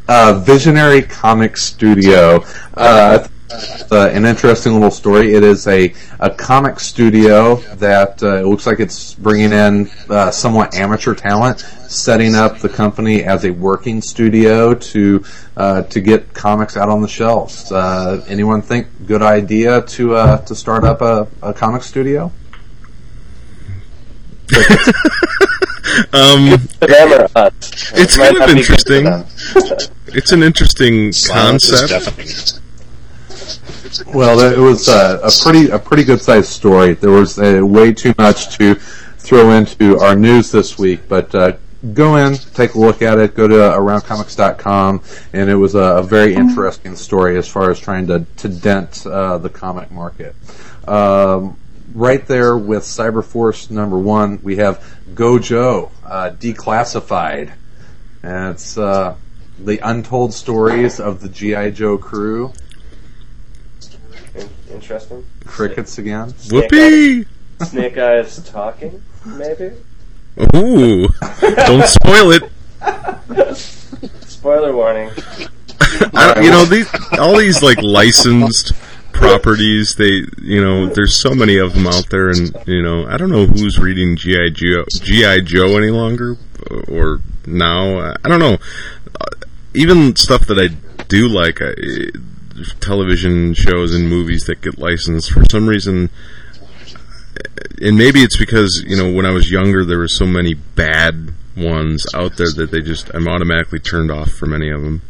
Speaker 2: Uh, Visionary Comic Studio. Uh, uh, an interesting little story. It is a, a comic studio that uh, it looks like it's bringing in uh, somewhat amateur talent, setting up the company as a working studio to uh, to get comics out on the shelves. Uh, anyone think good idea to uh, to start up a, a comic studio? (laughs) (laughs)
Speaker 1: Um,
Speaker 3: or?
Speaker 1: It's
Speaker 3: It
Speaker 1: kind of interesting. it's an interesting concept.
Speaker 2: Well, it was uh, a pretty a pretty good sized story. There was uh, way too much to throw into our news this week, but uh, go in, take a look at it. Go to aroundcomics.com, and it was a, a very interesting story as far as trying to to dent uh, the comic market. Um, right there with Cyberforce number one, we have Gojo uh, Declassified, and it's uh, the untold stories of the GI Joe crew.
Speaker 3: In- Interesting.
Speaker 2: Crickets again.
Speaker 1: Whoopee!
Speaker 3: Snake Eyes talking, maybe?
Speaker 1: Ooh! Don't spoil it.
Speaker 3: Spoiler warning.
Speaker 1: I, you know these all these like licensed properties. They you know there's so many of them out there, and you know I don't know who's reading GI Joe GI Joe any longer or now. I don't know. Uh, Even stuff that I do like, I, television shows and movies that get licensed for some reason. And maybe it's because you know when I was younger there were so many bad ones out there that they just I'm automatically turned off from any of them.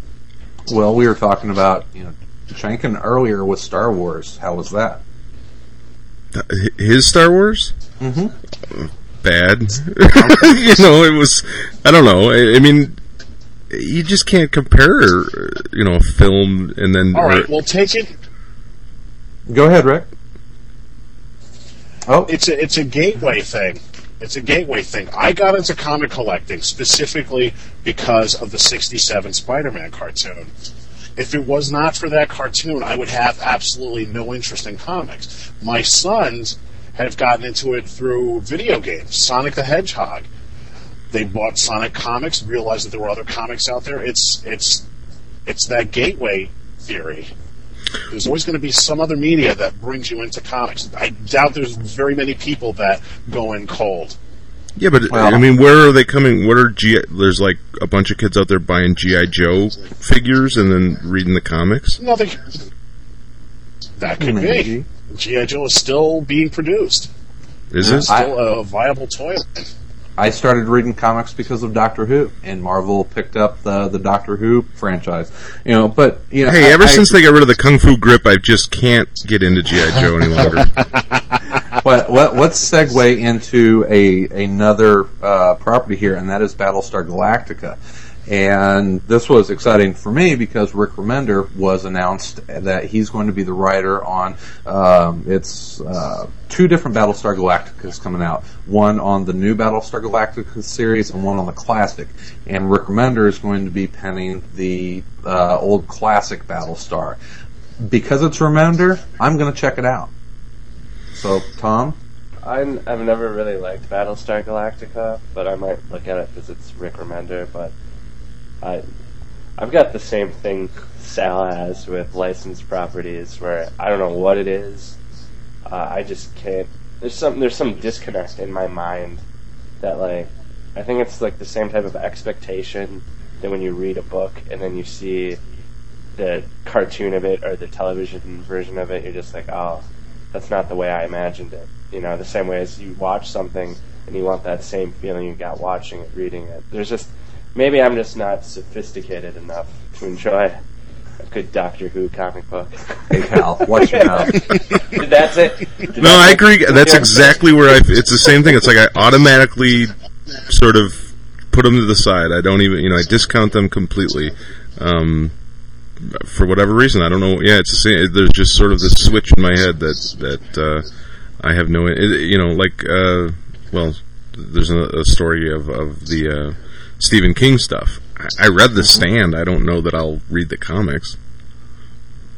Speaker 2: Well, we were talking about you know Chaykin earlier with Star Wars. How was that?
Speaker 1: his Star Wars
Speaker 2: Mm-hmm.
Speaker 1: bad. (laughs) you know, it was. I don't know. I, I mean, you just can't compare. You know, film and then.
Speaker 4: All right, well, take it.
Speaker 2: Go ahead, Rick. Oh,
Speaker 4: It's a it's a gateway thing. It's a gateway thing. I got into comic collecting specifically because of the '67 Spider-Man cartoon. If it was not for that cartoon, I would have absolutely no interest in comics. My sons have gotten into it through video games, Sonic the Hedgehog. They bought Sonic comics, realized that there were other comics out there. It's it's it's that gateway theory. There's always going to be some other media that brings you into comics. I doubt there's very many people that go in cold.
Speaker 1: Yeah, but
Speaker 2: Well-
Speaker 1: I mean, where are they coming? What are G? There's like a bunch of kids out there buying GI Joe figures and then reading the comics.
Speaker 4: No, they, that could
Speaker 2: Maybe.
Speaker 4: be. GI Joe is still being produced.
Speaker 1: Is it?
Speaker 4: Still a viable toy.
Speaker 2: I started reading comics because of Doctor Who, and Marvel picked up the the Doctor Who franchise. You know, but you know,
Speaker 1: Hey,
Speaker 2: I-
Speaker 1: ever
Speaker 2: I-
Speaker 1: since they got rid of the kung fu grip, I just can't get into GI Joe any longer. (laughs)
Speaker 2: What, what, let's segue into a another uh, property here, and that is Battlestar Galactica. And this was exciting for me because Rick Remender was announced that he's going to be the writer on um, it's uh, two different Battlestar Galacticas coming out. One on the new Battlestar Galactica series and one on the classic. And Rick Remender is going to be penning the uh, old classic Battlestar. Because it's Remender, I'm going to check it out. So, Tom,
Speaker 3: I'm, I've never really liked Battlestar Galactica, but I might look at it because it's Rick Remender. But I, I've got the same thing Sal has with licensed properties, where I don't know what it is. Uh, I just can't. There's some there's some disconnect in my mind that like I think it's like the same type of expectation that when you read a book and then you see the cartoon of it or the television version of it, you're just like, oh, that's not the way I imagined it. You know, the same way as you watch something and you want that same feeling you got watching it, reading it. There's just maybe I'm just not sophisticated enough to enjoy a good Doctor Who comic book.
Speaker 2: hey pal, watch your mouth.
Speaker 3: That's (laughs) it. Did
Speaker 1: No, I
Speaker 3: make-
Speaker 1: agree. That's
Speaker 3: Yeah.
Speaker 1: exactly where I. It's the same thing. It's like I automatically sort of put them to the side. I don't even, you know, I discount them completely. Um, for whatever reason, I don't know. Yeah, it's the same. There's just sort of this switch in my head that that uh, I have no. You know, like uh, well, there's a, a story of of the uh, Stephen King stuff. I, I read The Stand. I don't know that I'll read the comics.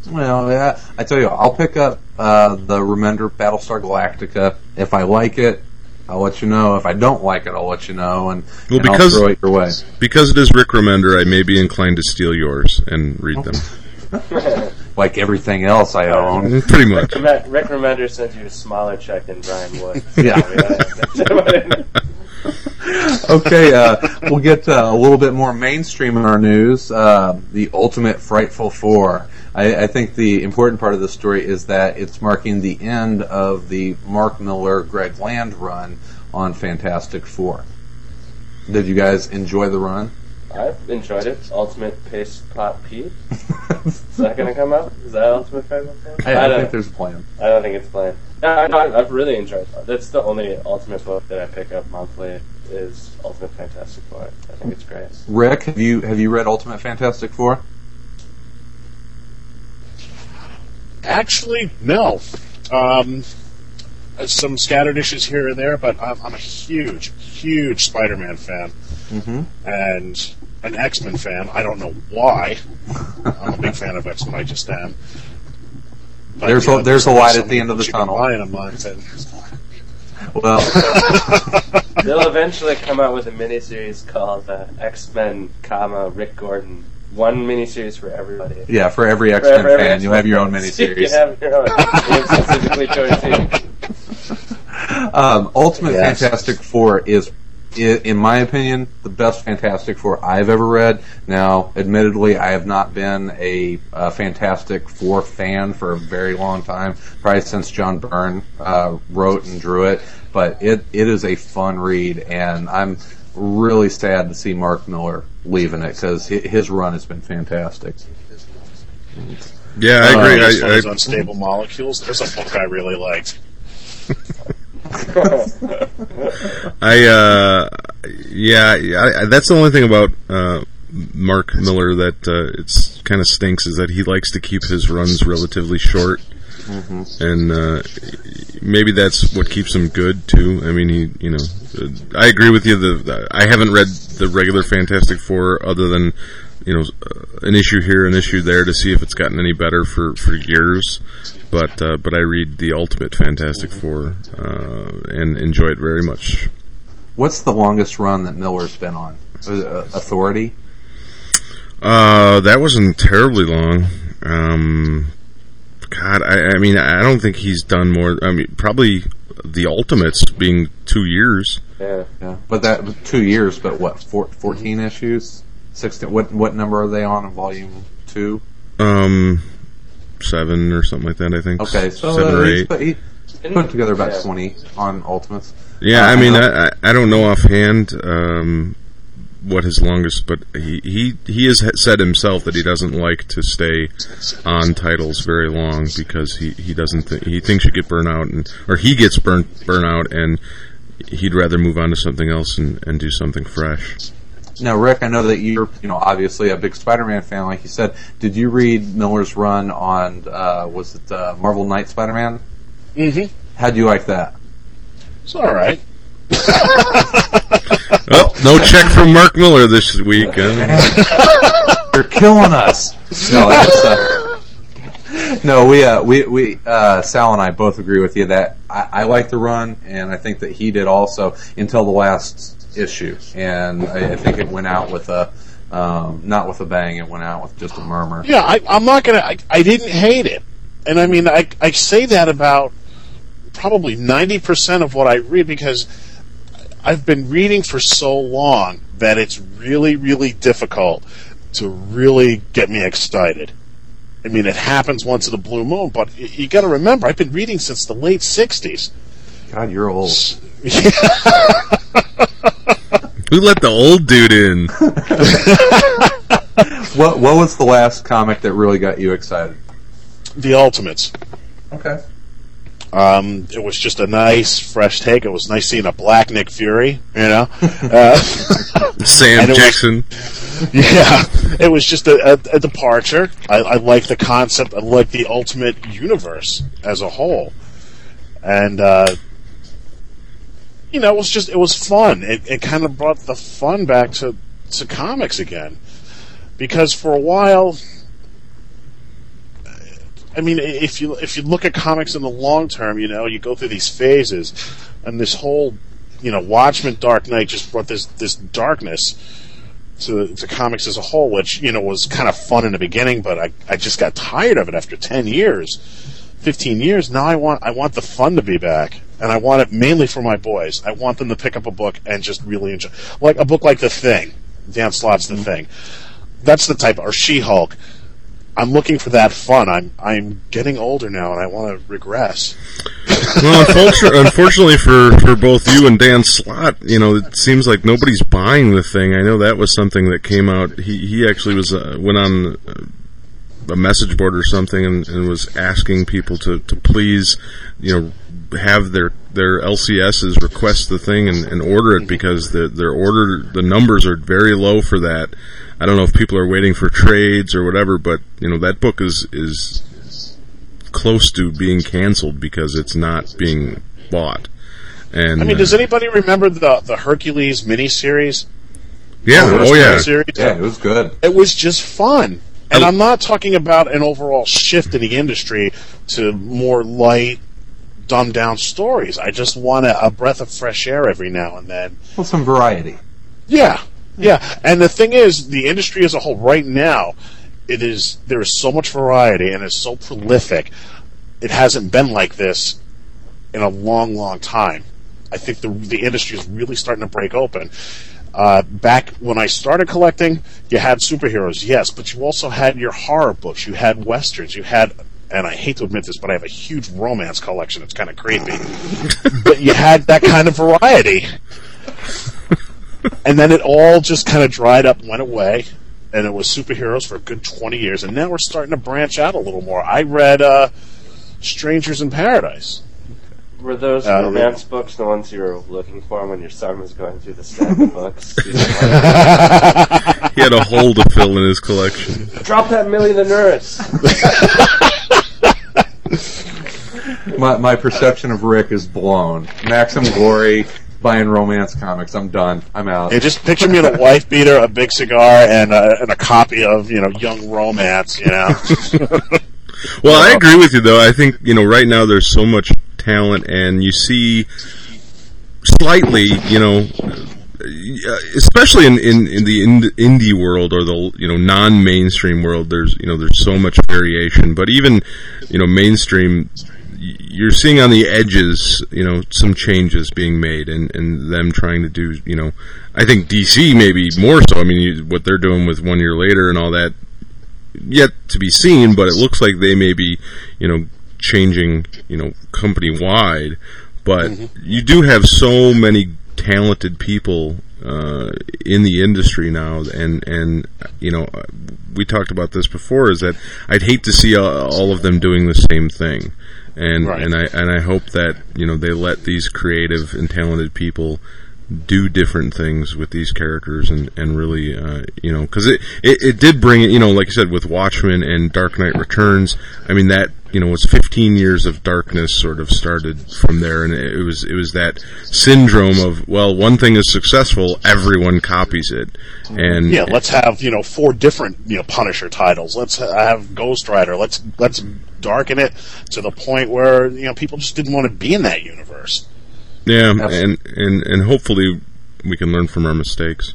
Speaker 2: Well, yeah, I tell you, I'll pick up uh, the Remender Battlestar Galactica if I like it. I'll let you know. If I don't like it, I'll let you know, and,
Speaker 1: Well,
Speaker 2: and
Speaker 1: because-
Speaker 2: I'll throw it your way.
Speaker 1: Because it is Rick Remender, I may be inclined to steal yours and read them. (laughs)
Speaker 2: Like everything else I own. (laughs)
Speaker 1: Pretty much.
Speaker 3: Rick Rick Remender sends you a smaller check than Brian Wood. (laughs)
Speaker 2: Yeah. okay, uh, we'll get uh, a little bit more mainstream in our news. Uh, the Ultimate Frightful Four. I, I think the important part of the story is that it's marking the end of the Mark Millar, Greg Land run on Fantastic Four. Did you guys enjoy the run?
Speaker 3: I've enjoyed it. Ultimate Paste Pot Pete. (laughs) Is that going to come out? Is that Ultimate Frightful Four?
Speaker 2: I, I
Speaker 3: don't,
Speaker 2: think there's a plan.
Speaker 3: I don't think it's planned. No, I, I, I've really enjoyed it. That's the only Ultimate book that I pick up monthly is Ultimate Fantastic Four. I think it's great.
Speaker 2: Rick, have you have you read Ultimate Fantastic Four?
Speaker 4: Actually, no. Um, some scattered issues here and there, but I'm, I'm a huge, huge Spider-Man fan,
Speaker 2: Mm-hmm.
Speaker 4: and an X-Men fan. I don't know why. (laughs) I'm a big fan of X-Men. I just am. But,
Speaker 2: There's
Speaker 4: you
Speaker 2: a-
Speaker 4: know,
Speaker 2: there's a light at the end of the
Speaker 4: books you can
Speaker 2: tunnel.
Speaker 4: buy in a month,
Speaker 2: Well, (laughs)
Speaker 3: They'll eventually come out with a miniseries called uh, X Men, comma Rick Gordon. One miniseries for everybody.
Speaker 2: yeah, for every X Men fan, you'll have your own
Speaker 3: fan. (laughs) You have your own. You (laughs) specifically chosen. (laughs)
Speaker 2: Um, Ultimate
Speaker 4: Yes.
Speaker 2: Fantastic Four is, in my opinion, the best Fantastic Four I've ever read. Now, admittedly, I have not been a, uh Fantastic Four fan for a very long time, probably since John Byrne uh, wrote and drew it. But it it is a fun read, and I'm really sad to see Mark Millar leaving it because his run has been fantastic.
Speaker 1: Yeah, I agree.
Speaker 4: Uh, as far
Speaker 1: I, I,
Speaker 4: Unstable Molecules, there's a book I really liked. (laughs)
Speaker 1: I uh, yeah, I, I, that's the only thing about uh, Mark Millar that uh, it's kind of stinks is that he likes to keep his runs relatively short, and uh, maybe that's what keeps him good too. I mean, he, you know, uh, I agree with you. The, the I haven't read the regular Fantastic Four other than you know uh, an issue here, an issue there to see if it's gotten any better for for years. But uh, but I read the Ultimate Fantastic Four uh, and enjoy it very much.
Speaker 2: What's the longest run that Millar's been on? Uh, Authority.
Speaker 1: Uh, that wasn't terribly long. Um, God, I, I mean, I don't think he's done more. I mean, probably the Ultimates being two years.
Speaker 3: Yeah.
Speaker 2: Yeah, but that two years. But what? Four, Fourteen issues. Sixteen. What what number are they on in volume two?
Speaker 1: Um, seven or something like that. I think.
Speaker 2: Okay, so
Speaker 1: seven
Speaker 2: uh,
Speaker 1: or eight.
Speaker 2: put, he put together about
Speaker 3: Yeah.
Speaker 2: twenty on Ultimates.
Speaker 1: Yeah,
Speaker 2: Uh,
Speaker 1: I mean, I, I I don't know offhand um, what his longest, but he, he he has said himself that he doesn't like to stay on titles very long because he, he doesn't think he thinks you get burnt out and or he gets burnt burnt out and he'd rather move on to something else and, and do something fresh.
Speaker 2: Now, Rick, I know that you're, you know, obviously a big Spider-Man fan, like you said. Did you read Millar's run on, uh, was it uh, Marvel Knight Spider-Man?
Speaker 4: Mm-hmm.
Speaker 2: How'd you like that?
Speaker 4: It's all right. (laughs) (laughs)
Speaker 1: Oh, no check from Mark Millar this week. Huh? (laughs)
Speaker 2: You're killing us. No, that's, uh, no, we, uh, we, we, uh, Sal and I both agree with you that I, I like the run, and I think that he did also until the last issue, and I, I think it went out with a, um, not with a bang, it went out with just a murmur.
Speaker 4: Yeah, I, I'm not gonna. I, I didn't hate it, and I mean, I I say that about probably ninety percent of what I read because I've been reading for so long that it's really, really difficult to really get me excited. I mean, it happens once in a blue moon, but y- you got to remember, I've been reading since the late '60s.
Speaker 2: God, you're old. (laughs)
Speaker 1: Who let the old dude in? (laughs)
Speaker 2: What, what was the last comic that really got you excited?
Speaker 4: The Ultimates.
Speaker 2: Okay.
Speaker 4: Um, it was just a nice, fresh take. It was nice seeing a black Nick Fury, you know. (laughs) Uh,
Speaker 1: Sam
Speaker 4: And it was-
Speaker 1: Jackson. (laughs)
Speaker 4: Yeah, it was just a, a, a departure. I, I like the concept. I like the ultimate universe as a whole, and uh, you know, it was just it was fun. It, it kind of brought the fun back to to comics again, because for a while, I mean, if you if you look at comics in the long term, you know, you go through these phases, and this whole, you know, Watchmen Dark Knight just brought this this darkness to, to comics as a whole, which you know was kind of fun in the beginning, but I, I just got tired of it after ten years, fifteen years. Now I want I want the fun to be back, and I want it mainly for my boys. I want them to pick up a book and just really enjoy, like a book like The Thing, Dan Slott's The mm-hmm. Thing. That's the type, or She Hulk. I'm looking for that fun. I'm I'm getting older now, and I want to regress.
Speaker 1: well, unfortunately, unfortunately for, for both you and Dan Slott, you know, it seems like nobody's buying the thing. I know that was something that came out. He he actually was uh, went on a message board or something and, and was asking people to, to please, you know, have their their LCSs request the thing and, and order it because the their order the numbers are very low for that. I don't know if people are waiting for trades or whatever, but you know that book is is close to being canceled because it's not being bought. And
Speaker 4: I mean, does uh, anybody remember the the Hercules miniseries?
Speaker 1: yeah,
Speaker 4: The
Speaker 1: oh yeah,
Speaker 4: series?
Speaker 2: Yeah, it was good.
Speaker 4: It was just fun. And oh. I'm not talking about an overall shift in the industry to more light, dumbed down stories. I just want a, a breath of fresh air every now and then.
Speaker 2: Well, some variety.
Speaker 4: Yeah, yeah. And the thing is, the industry as a whole, right now, it is there is so much variety and it's so prolific. It hasn't been like this in a long, long time. I think the the industry is really starting to break open. Uh, back when I started collecting, you had superheroes, yes, but you also had your horror books, you had westerns, you had, and I hate to admit this, but I have a huge romance collection. It's kind of creepy, (laughs) but you had that kind of variety, and then it all just kind of dried up, and went away, and it was superheroes for a good twenty years, and now we're starting to branch out a little more. I read uh, Strangers in Paradise.
Speaker 3: Were those
Speaker 4: Uh,
Speaker 3: romance books the ones you were looking for when your son was going through the stack of (laughs) books?
Speaker 1: he had a hole to fill in his collection.
Speaker 3: Drop that Millie the nurse. (laughs)
Speaker 2: My, my perception of Rick is blown. Maxim Glory, buying romance comics. I'm done. I'm out.
Speaker 4: Yeah, just picture me with a wife beater, a big cigar, and a, and a copy of you know Young Romance. You know, (laughs)
Speaker 1: Well, I agree with you though. I think you know right now there's so much talent, and you see slightly, you know, uh, especially in, in, in the indie world or the you know non-mainstream world. There's you know there's so much variation, but even you know mainstream. You're seeing on the edges, you know, some changes being made, and, and them trying to do, you know, I think DC maybe more so. I mean, you, what they're doing with One Year Later and all that, yet to be seen, but it looks like they may be, you know, changing, you know, company wide. But you do have so many talented people uh, in the industry now, and and you know, we talked about this before. Is that I'd hate to see uh, all of them doing the same thing, and
Speaker 4: Right.
Speaker 1: and I and I hope that you know they let these creative and talented people do different things with these characters and and really uh, you know because it, it it did bring you know like I said with Watchmen and Dark Knight Returns I mean that you know was 15 years of darkness sort of started from there and it was it was that syndrome of well one thing is successful everyone copies it and
Speaker 4: yeah. Let's have you know four different you know Punisher titles. Let's have Ghost Rider. Let's let's darken it to the point where you know people just didn't want to be in that universe.
Speaker 1: yeah
Speaker 2: That's-
Speaker 1: and and and hopefully we can learn from our mistakes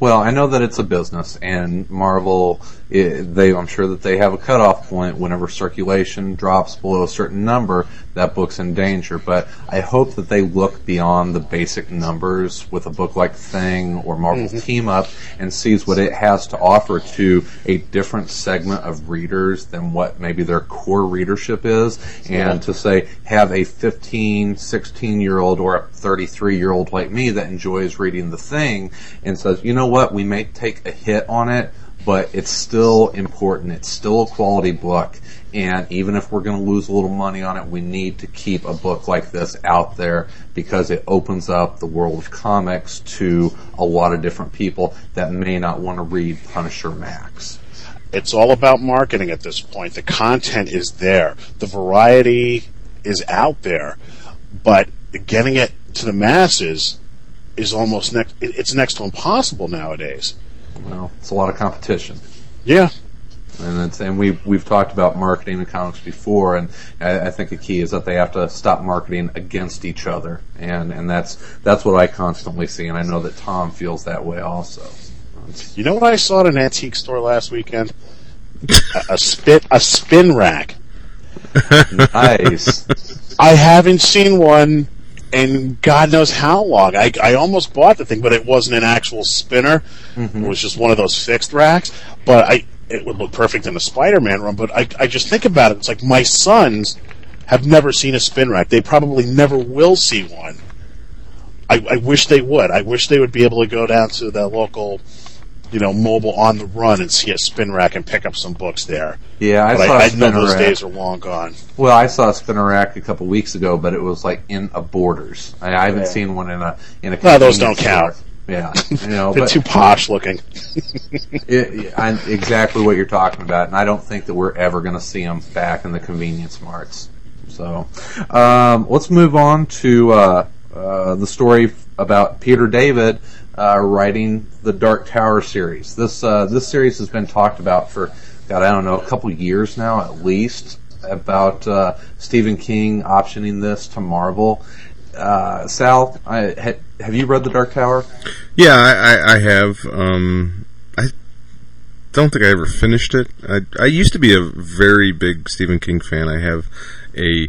Speaker 2: Well, I know that it's a business, and Marvel, i they, I'm sure that they have a cutoff point. Whenever circulation drops below a certain number, that book's in danger. But I hope that they look beyond the basic numbers with a book like Thing or Marvel mm-hmm. Team Up and sees what it has to offer to a different segment of readers than what maybe their core readership is, and to say have a 15, 16 year old or a 33 year old like me that enjoys reading the thing and says, you know what, we may take a hit on it, but it's still important. It's still a quality book. And even if we're going to lose a little money on it, we need to keep a book like this out there because it opens up the world of comics to a lot of different people that may not want to read Punisher Max.
Speaker 4: It's all about marketing at this point. The content is there. The variety is out there, but getting it to the masses is almost next. It's next to impossible nowadays.
Speaker 2: Well, it's a lot of competition.
Speaker 4: Yeah,
Speaker 2: And it's, and we've we've talked about marketing in comics before, and I, I think the key is that they have to stop marketing against each other, and and that's that's what I constantly see, and I know that Tom feels that way also.
Speaker 4: You know what I saw at an antique store last weekend? a, a spit a spin rack. (laughs)
Speaker 2: Nice.
Speaker 4: I haven't seen one in God knows how long. I, I almost bought the thing, but it wasn't an actual spinner. Mm-hmm. It was just one of those fixed racks. But I it would look perfect in a Spider-Man room. But I, I just think about it. It's like my sons have never seen a spin rack. They probably never will see one. I, I wish they would. I wish they would be able to go down to the local, you know, Mobil on the run and see a spin rack and pick up some books there.
Speaker 2: Yeah, I
Speaker 4: But
Speaker 2: saw
Speaker 4: I, know those
Speaker 2: rack.
Speaker 4: days are long gone.
Speaker 2: Well, I saw a spinner rack a couple weeks ago, but it was like in a Borders. I, I haven't
Speaker 3: Yeah.
Speaker 2: seen one in a in a.
Speaker 4: No, those don't count.
Speaker 2: Yeah, (laughs) you know,
Speaker 4: They're
Speaker 2: but
Speaker 4: too posh looking. (laughs)
Speaker 2: it, I, exactly what you're talking about, and I don't think that we're ever going to see them back in the convenience marts. So, um, let's move on to uh, uh, the story about Peter David uh, writing the Dark Tower series. This uh, this series has been talked about for God, I don't know, a couple years now at least about uh, Stephen King optioning this to Marvel. Uh, Sal, I, ha, have you read the Dark Tower?
Speaker 1: Yeah, I, I, have. Um, I don't think I ever finished it. I, I used to be a very big Stephen King fan. I have a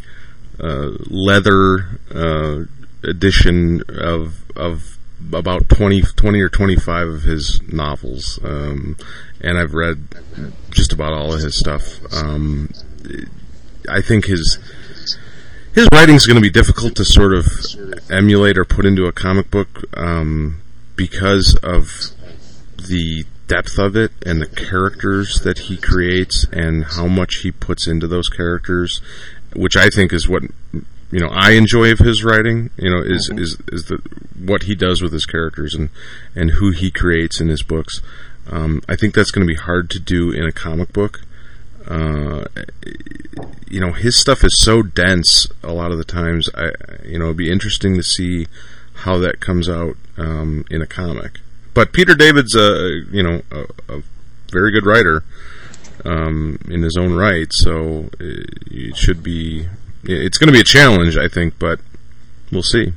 Speaker 1: uh, leather uh, edition of of about 20, 20 or twenty five of his novels, um, and I've read just about all of his stuff. Um, I think his his writing is going to be difficult to sort of emulate or put into a comic book um, because of the depth of it and the characters that he creates and how much he puts into those characters, which I think is what you know I enjoy of his writing. You know, is is is the what he does with his characters and and who he creates in his books. Um, I think that's going to be hard to do in a comic book. Uh, you know, his stuff is so dense a lot of the times. I, you know, it'd be interesting to see how that comes out um, in a comic. But Peter David's a you know a, a very good writer um, in his own right, so it, it should be. It's going to be a challenge, I think, but we'll see.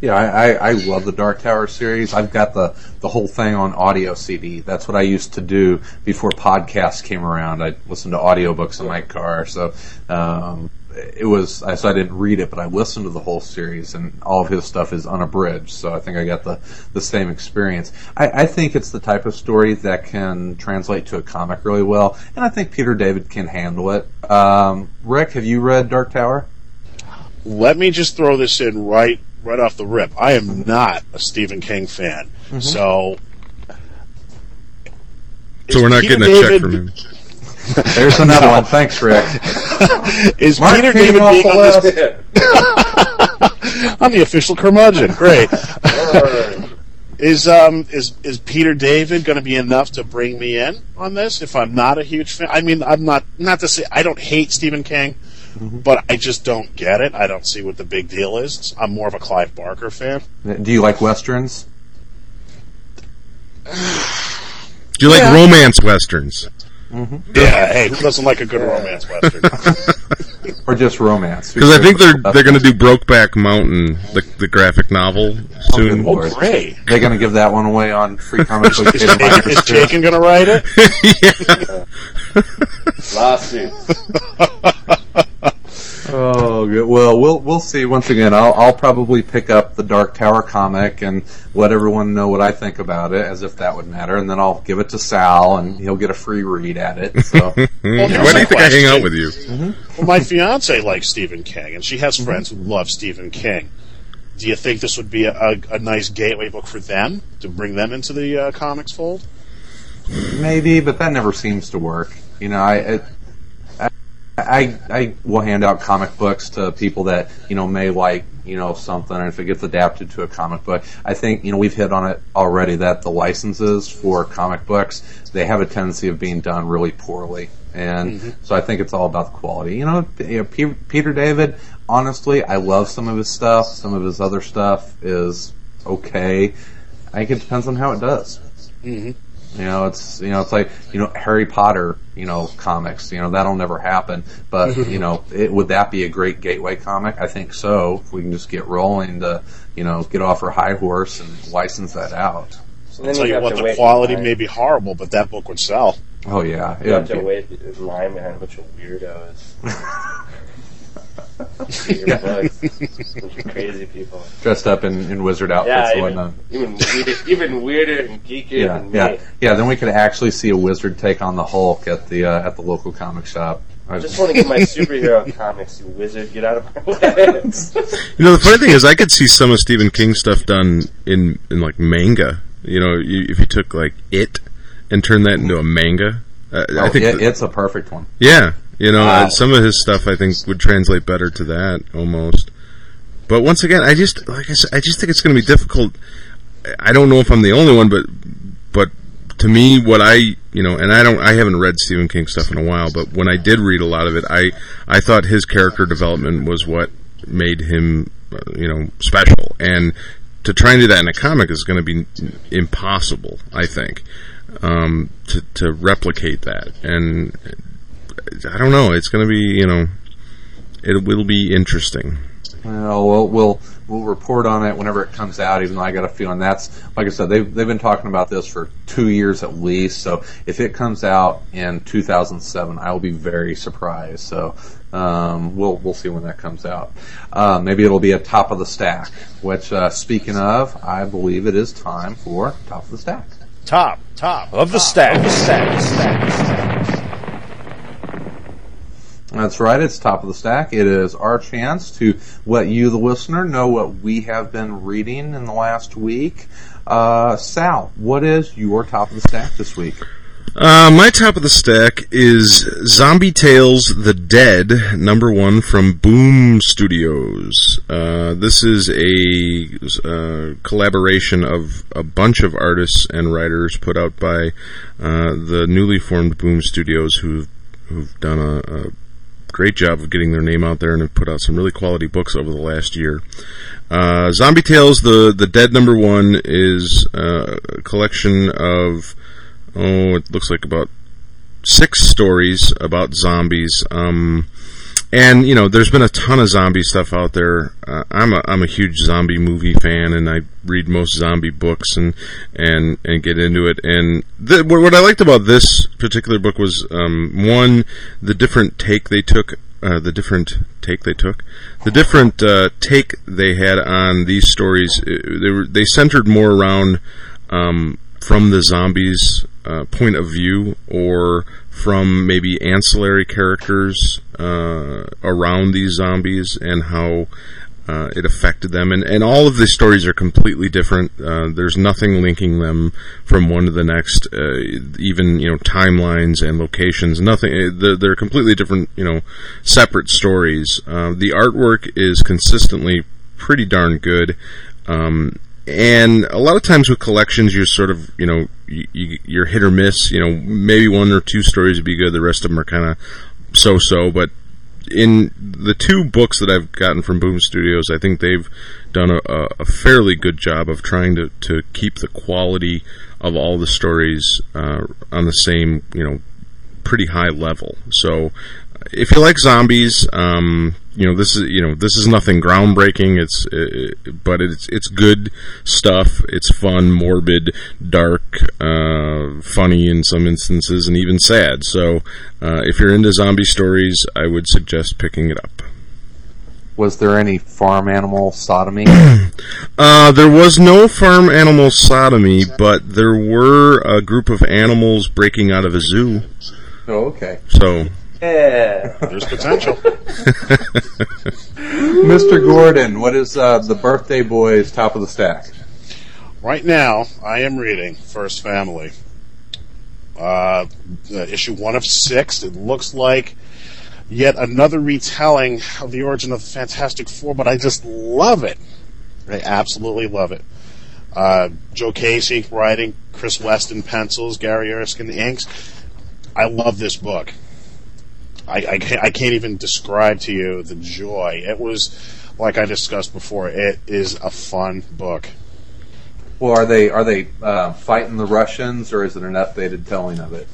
Speaker 2: Yeah, I, I, I love the Dark Tower series. I've got the, the whole thing on audio CD. That's what I used to do before podcasts came around. I listened to audiobooks in my car. So, um, it was, I, so I didn't read it, but I listened to the whole series and all of his stuff is unabridged. So I think I got the, the same experience. I, I think it's the type of story that can translate to a comic really well. And I think Peter David can handle it. Um, Rick, have you read Dark Tower?
Speaker 4: Let me just throw this in right right off the rip. I am not a Stephen King fan, so
Speaker 1: So we're not
Speaker 4: Peter
Speaker 1: getting a check from him. (laughs)
Speaker 2: There's another one. Thanks, Rick. (laughs)
Speaker 4: is
Speaker 2: Mark
Speaker 4: Peter
Speaker 2: came
Speaker 4: David
Speaker 2: off
Speaker 4: being
Speaker 2: the
Speaker 4: on
Speaker 2: list.
Speaker 4: this? (laughs) I'm the official curmudgeon. Great. is um is is Peter David going to be enough to bring me in on this? If I'm not a huge fan, I mean, I'm not not to say I don't hate Stephen King, but I just don't get it. I don't see what the big deal is. I'm more of a Clive Barker fan.
Speaker 2: Do you like westerns?
Speaker 1: Do you like romance westerns? Mm-hmm.
Speaker 4: Yeah, hey, who doesn't like a good romance western? (laughs)
Speaker 2: Or just romance?
Speaker 1: Because I think they're they're going to do Brokeback Mountain, the the graphic novel, soon.
Speaker 4: oh,
Speaker 2: Lord.
Speaker 4: great.
Speaker 2: They're going to give that one away on free comic (laughs) book
Speaker 4: Is,
Speaker 2: Daily
Speaker 4: Jacob,
Speaker 2: Miners,
Speaker 4: is
Speaker 2: too.
Speaker 4: Jacob going to write it? (laughs)
Speaker 3: Lawsuits.
Speaker 2: Oh, good. Well, we'll we'll see. Once again, I'll I'll probably pick up the Dark Tower comic and let everyone know what I think about it, as if that would matter, and then I'll give it to Sal, and he'll get a free read at it. So,
Speaker 4: Well, (laughs)
Speaker 1: Why do you think I hang out with you?
Speaker 4: Well, my fiance likes Stephen King, and she has friends who love Stephen King. Do you think this would be a, a, a nice gateway book for them to bring them into the uh, comics fold?
Speaker 2: maybe, but that never seems to work. You know, I. It, I, I will hand out comic books to people that you know may like you know something, and if it gets adapted to a comic book, I think you know we've hit on it already that the licenses for comic books they have a tendency of being done really poorly, and mm-hmm. so I think it's all about the quality. You know, you know, Pe- Peter David. Honestly, I love some of his stuff. Some of his other stuff is okay. I think it depends on how it does. Mm-hmm. You know, it's you know, it's like you know Harry Potter, you know, comics. You know, that'll never happen. But (laughs) you know, it, would that be a great gateway comic? I think so. If we can just get rolling to, you know, get off our high horse and license that out.
Speaker 3: And
Speaker 4: I'll tell you
Speaker 3: have
Speaker 4: what, the quality may be horrible, but that book would sell.
Speaker 2: Oh yeah,
Speaker 3: You have
Speaker 2: yeah.
Speaker 3: to wait in line behind a bunch of weirdos. (laughs) Your
Speaker 2: Yeah.
Speaker 3: books. bunch of crazy people.
Speaker 2: Dressed up in, in wizard outfits
Speaker 3: Yeah,
Speaker 2: and
Speaker 3: even,
Speaker 2: whatnot.
Speaker 3: even, weirder, even weirder and geekier
Speaker 2: Yeah,
Speaker 3: than me.
Speaker 2: yeah, yeah. Then we could actually see a wizard take on the Hulk at the uh, at the local comic shop.
Speaker 3: I just want to get my superhero (laughs) comics, you wizard. Get out of my way. (laughs)
Speaker 1: You know, the funny thing is, I could see some of Stephen King stuff done in in like manga. You know, you, if you took like it and turned that into a manga, uh, I
Speaker 2: Oh,
Speaker 1: think,
Speaker 2: it- it's a perfect one.
Speaker 1: yeah, you know,
Speaker 4: Wow.
Speaker 1: uh, some of his stuff I think would translate better to that almost. But once again, I just like I said, I just think it's going to be difficult. I don't know if I'm the only one, but but to me, what I you know, and I don't, I haven't read Stephen King stuff in a while, but when I did read a lot of it, I I thought his character development was what made him uh, you know special, and to try and do that in a comic is going to be impossible. I think um, to to replicate that, and I don't know. It's going to be you know, it will be interesting.
Speaker 2: Well, we'll we'll we'll report on it whenever it comes out. Even though I got a feeling that's like I said, they've they've been talking about this for two years at least. So if it comes out in 2007, I will be very surprised. So um, we'll we'll see when that comes out. Uh, maybe it'll be a top of the stack. Which uh, speaking of, I believe it is time for top of the stack.
Speaker 8: Top, top of the stack. Of the stack. stack, stack.
Speaker 2: That's right. It's top of the stack. It is our chance to let you, the listener, know what we have been reading in the last week. Uh, Sal, what is your top of the stack this week?
Speaker 1: Uh, my top of the stack is Zombie Tales: The Dead, number one from Boom Studios. Uh, this is a uh, collaboration of a bunch of artists and writers put out by uh, the newly formed Boom Studios, who've who've done a, a great job of getting their name out there and have put out some really quality books over the last year. Uh, Zombie Tales: The the Dead number one is uh, a collection of oh, it looks like about six stories about zombies. Um, and you know, there's been a ton of zombie stuff out there. Uh, I'm a I'm a huge zombie movie fan, and I read most zombie books and and and get into it. And th- what, I liked about this particular book was um, one, the different take they took. Uh, the different take they took, the different uh, take they had on these stories. uh, They were they centered more around um, from the zombies' uh, point of view, or from maybe ancillary characters uh, around these zombies and how uh, it affected them. And, and all of the stories are completely different. Uh, there's nothing linking them from one to the next. Uh, even you know timelines and locations. Nothing. They're, they're completely different. You know, separate stories. The artwork is consistently pretty darn good. Um, and a lot of times with collections, you're sort of, you know, you, you, you're hit or miss. You know, maybe one or two stories would be good. The rest of them are kind of so-so. But in the two books that I've gotten from Boom Studios, I think they've done a, a, a fairly good job of trying to, to keep the quality of all the stories uh, on the same, you know, pretty high level. So if you like zombies, um, you know this is you know this is nothing groundbreaking. It's uh, but it's it's good stuff. It's fun, morbid, dark, uh, funny in some instances, and even sad. So uh, if you're into zombie stories, I would suggest picking it up.
Speaker 2: Was there any farm animal sodomy? (clears throat)
Speaker 1: Uh, there was no farm animal sodomy, but there were a group of animals breaking out of a zoo.
Speaker 2: oh, okay.
Speaker 1: So
Speaker 3: Yeah.
Speaker 4: There's potential. (laughs)
Speaker 2: Mr. Gordon, what is uh, the birthday boy's top of the stack?
Speaker 4: Right now, I am reading First Family. Uh, uh, issue one of six. It looks like yet another retelling of the origin of the Fantastic Four, but I just love it. I absolutely love it. Uh, Joe Casey writing, Chris Weston pencils, Gary Erskine inks. I love this book. I, I, can't, I can't even describe to you the joy. It was, like I discussed before, it is a fun book.
Speaker 2: Well, are they are they uh, fighting the Russians, or is it an updated telling of it?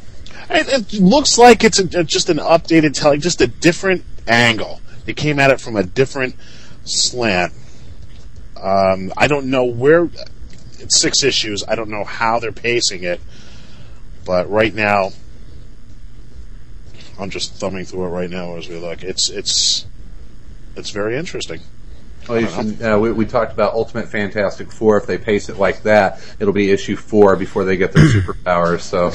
Speaker 4: It, it looks like it's a, just an updated telling, just a different angle. They came at it from a different slant. Um, I don't know where. it's six issues. I don't know how they're pacing it, but right now, I'm just thumbing through it right now as we look. It's it's it's very interesting.
Speaker 2: Well, you should, uh, we, we talked about Ultimate Fantastic Four. If they pace it like that, it'll be issue four before they get their (coughs) superpowers. So,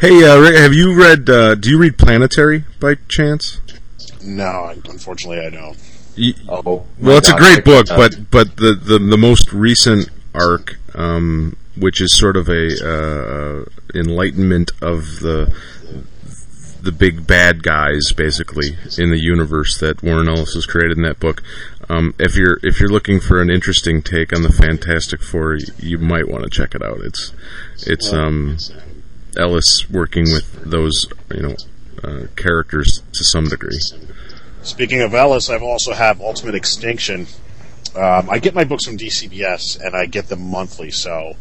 Speaker 1: Hey, uh, Ray, have you read? Uh, do you read Planetary by chance?
Speaker 4: No, unfortunately, I don't.
Speaker 1: You,
Speaker 2: oh,
Speaker 1: well, it's a great
Speaker 2: I-
Speaker 1: book, but but the, the, the most recent arc, um, which is sort of a uh, enlightenment of the the big bad guys, basically in the universe that Warren Ellis has created in that book. Um, if you're if you're looking for an interesting take on the Fantastic Four, you, might want to check it out. It's it's um, Ellis working with those you know uh, characters to some degree.
Speaker 4: Speaking of Ellis, I've also have Ultimate Extinction. Um, I get my books from DCBS, and I get them monthly, so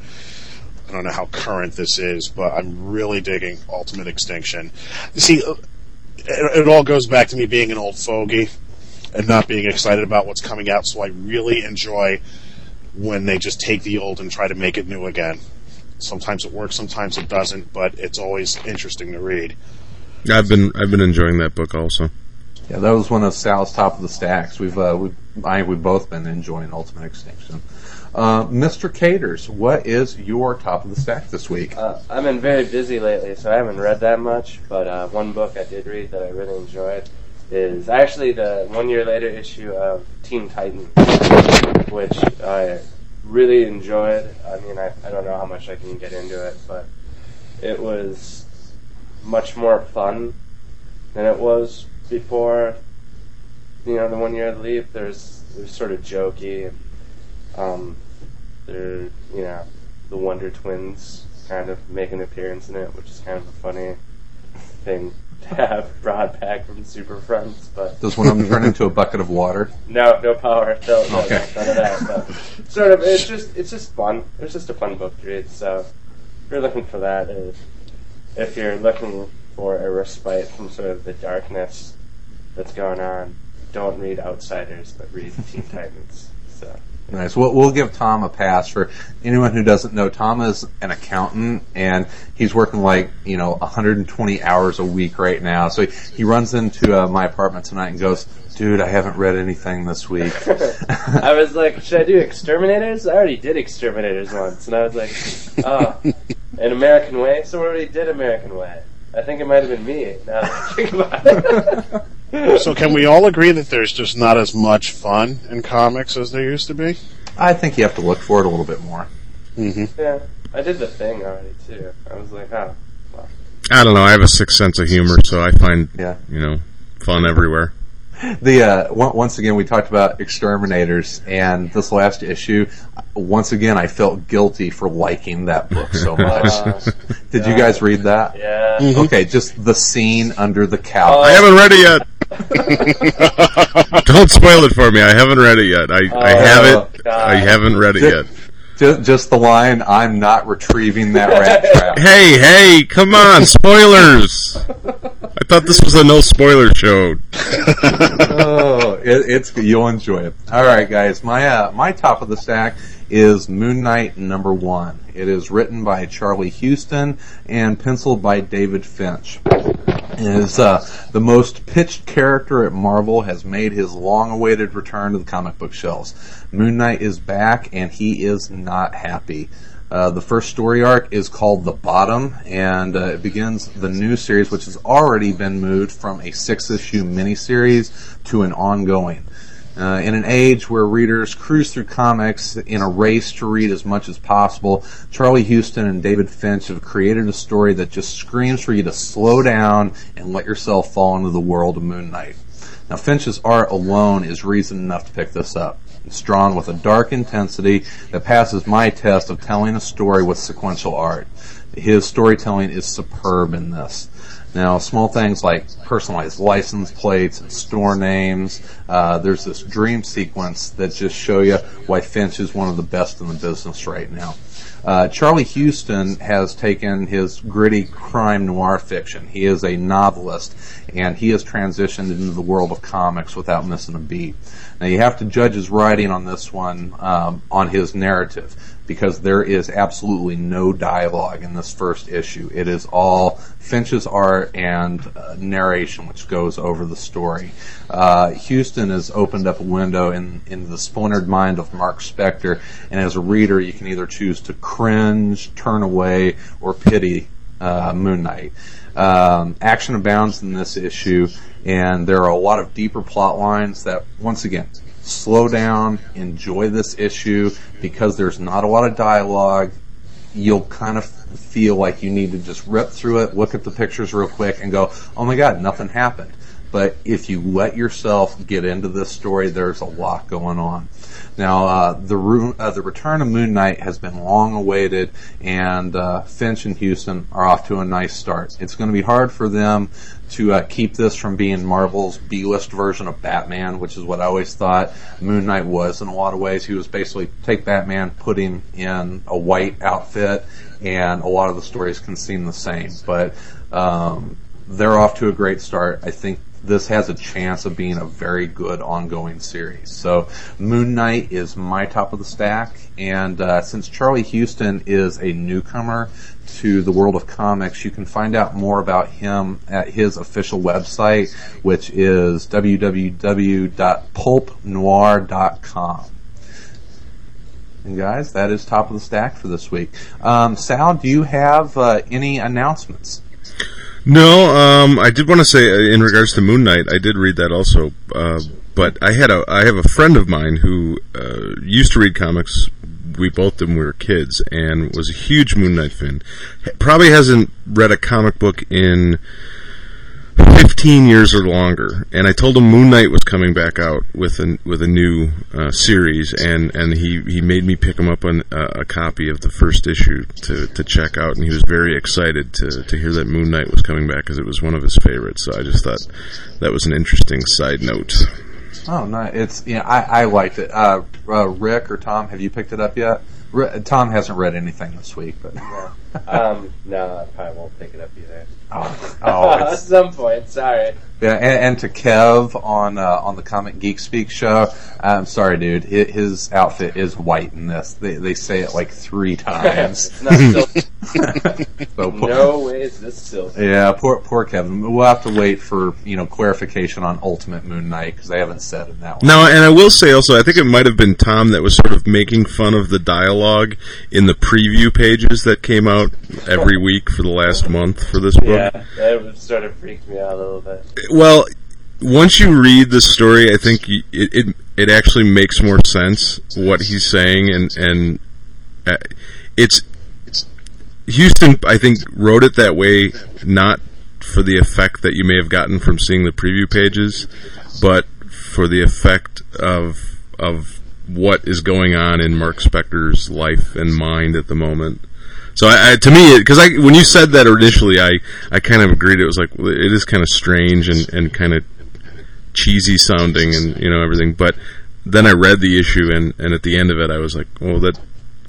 Speaker 4: I don't know how current this is, but I'm really digging Ultimate Extinction. You see, it, it all goes back to me being an old fogey and not being excited about what's coming out, so I really enjoy when they just take the old and try to make it new again. Sometimes it works, sometimes it doesn't, but it's always interesting to read.
Speaker 1: I've been I've been enjoying that book also.
Speaker 2: Yeah, that was one of Sal's top of the stacks. We've uh, we I we've both been enjoying Ultimate Extinction. Uh, Mr. Caters, what is your top of the stack this week?
Speaker 3: Uh, I've been very busy lately, so I haven't read that much. But uh, one book I did read that I really enjoyed is actually the one year later issue of Teen Titan, which I really enjoyed. I mean, I, I don't know how much I can get into it, but it was much more fun than it was before. You know, the one year leap. There's there's sort of jokey. And, um, they're you know the Wonder Twins kind of make an appearance in it, which is kind of a funny thing to have (laughs) brought back from Super Friends. But
Speaker 2: Does one of them turn into a bucket of water?
Speaker 3: no, no power. No, no,
Speaker 2: Okay.
Speaker 3: none of that. But sort of, it's just it's just fun. It's just a fun book to read. So if you're looking for that, if, if you're looking for a respite from sort of the darkness that's going on, don't read Outsiders, but read Teen Titans. So.
Speaker 2: Nice. We'll, we'll give Tom a pass for anyone who doesn't know. Tom is an accountant and he's working like, you know, 120 hours a week right now. So he, he runs into uh, my apartment tonight and goes, dude, I haven't read anything this week. (laughs)
Speaker 3: I was like, should I do Exterminators? I already did Exterminators once, and I was like, oh, an American Way. So we already did American Way. I think it might have been me. Now that I think about it. (laughs) (laughs)
Speaker 4: So, can we all agree that there's just not as much fun in comics as there used to be?
Speaker 2: I think you have to look for it a little bit more.
Speaker 4: Mm-hmm.
Speaker 3: yeah, I did the thing already too. I was like, oh,
Speaker 1: I don't know. I have a sixth sense of humor, so I find
Speaker 2: Yeah.
Speaker 1: you know fun everywhere.
Speaker 2: The uh, once again we talked about exterminators, and this last issue, once again I felt guilty for liking that book so (laughs) much.
Speaker 3: uh,
Speaker 2: Did you guys read that?
Speaker 3: yeah.
Speaker 2: Okay, just the scene under the couch.
Speaker 3: Oh.
Speaker 1: I haven't read it yet. (laughs) Don't spoil it for me. I haven't read it yet. I, I have it.
Speaker 3: God.
Speaker 1: I haven't read it yet.
Speaker 2: Just, just the line, "I'm not retrieving that rat (laughs) trap."
Speaker 1: Hey, hey, come on, spoilers! I thought this was a no spoiler show. (laughs)
Speaker 2: oh, it, it's you'll enjoy it. All right, guys. My uh, my top of the stack is Moon Knight number one. It is written by Charlie Huston and penciled by David Finch. It is uh, the most pitched character at Marvel has made his long-awaited return to the comic book shelves. Moon Knight is back, and he is not happy. Uh, the first story arc is called The Bottom, and uh, it begins the new series, which has already been moved from a six-issue miniseries to an ongoing. Uh, in an age where readers cruise through comics in a race to read as much as possible, Charlie Huston and David Finch have created a story that just screams for you to slow down and let yourself fall into the world of Moon Knight. Now, Finch's art alone is reason enough to pick this up. It's drawn with a dark intensity that passes my test of telling a story with sequential art. His storytelling is superb in this. Now, small things like personalized license plates and store names. Uh, there's this dream sequence that just show you why Finch is one of the best in the business right now. Uh, Charlie Huston has taken his gritty crime noir fiction. He is a novelist, and he has transitioned into the world of comics without missing a beat. Now, you have to judge his writing on this one um, on his narrative because there is absolutely no dialogue in this first issue. It is all Finch's art and uh, narration, which goes over the story. Uh, Huston has opened up a window in, in the splintered mind of Mark Spector, and as a reader, you can either choose to cringe, turn away, or pity uh, Moon Knight. Um, action abounds in this issue, and there are a lot of deeper plot lines that, once again, slow down, enjoy this issue because there's not a lot of dialogue. You'll kind of feel like you need to just rip through it, look at the pictures real quick, and go, oh my god, nothing happened. But if you let yourself get into this story, there's a lot going on. Now, uh, the uh, the return of Moon Knight has been long awaited, and uh, Finch and Huston are off to a nice start. It's going to be hard for them to uh, keep this from being Marvel's B-list version of Batman, which is what I always thought Moon Knight was in a lot of ways. He was basically take Batman, put him in a white outfit, and a lot of the stories can seem the same. But um, they're off to a great start. I think this has a chance of being a very good ongoing series. So Moon Knight is my top of the stack, and uh, since Charlie Huston is a newcomer to the world of comics, you can find out more about him at his official website, which is www.pulpnoir.com. And guys, that is top of the stack for this week. Um, Sal, do you have uh, any announcements?
Speaker 1: No, um, I did want to say uh, in regards to Moon Knight, I did read that also. Uh, but I had a I have a friend of mine who uh, used to read comics. We both did when we were kids, and was a huge Moon Knight fan. Probably hasn't read a comic book in 15 years or longer. And I told him Moon Knight was coming back out with a with a new uh, series, and, and he, he made me pick him up on uh, a copy of the first issue to, to check out, and he was very excited to, to hear that Moon Knight was coming back because it was one of his favorites. So I just thought that was an interesting side note.
Speaker 2: Oh, no, it's yeah, I, I liked it. Uh, uh, Rick or Tom, have you picked it up yet? R- Tom hasn't read anything this week, but (laughs)
Speaker 3: um, no, I probably won't pick it up either.
Speaker 2: oh, oh (laughs)
Speaker 3: At some point, sorry.
Speaker 2: yeah, and, and to Kev on uh, on the Comic Geek Speak show. I'm sorry, dude. Hi- His outfit is white in this. They they say it like three (laughs) times.
Speaker 3: It's not still,
Speaker 2: So poor-
Speaker 3: no way is this still.
Speaker 2: Yeah, poor poor Kevin. We'll have to wait for you know clarification on Ultimate Moon Knight because they haven't said in that one.
Speaker 1: Now, and I will say also, I think it might have been Tom that was sort of making fun of the dialogue in the preview pages that came out every week for the last month for this book.
Speaker 3: Yeah, that sort of freaked me out a little bit.
Speaker 1: Well, once you read the story, I think it, it it actually makes more sense what he's saying, and and uh, it's Huston. I think wrote it that way not for the effect that you may have gotten from seeing the preview pages, but for the effect of of what is going on in Mark Spector's life and mind at the moment. So I, I, to me, because I when you said that initially, I, I kind of agreed. It was like it is kind of strange and, and kind of cheesy sounding and you know everything. But then I read the issue and, and at the end of it, I was like, well, that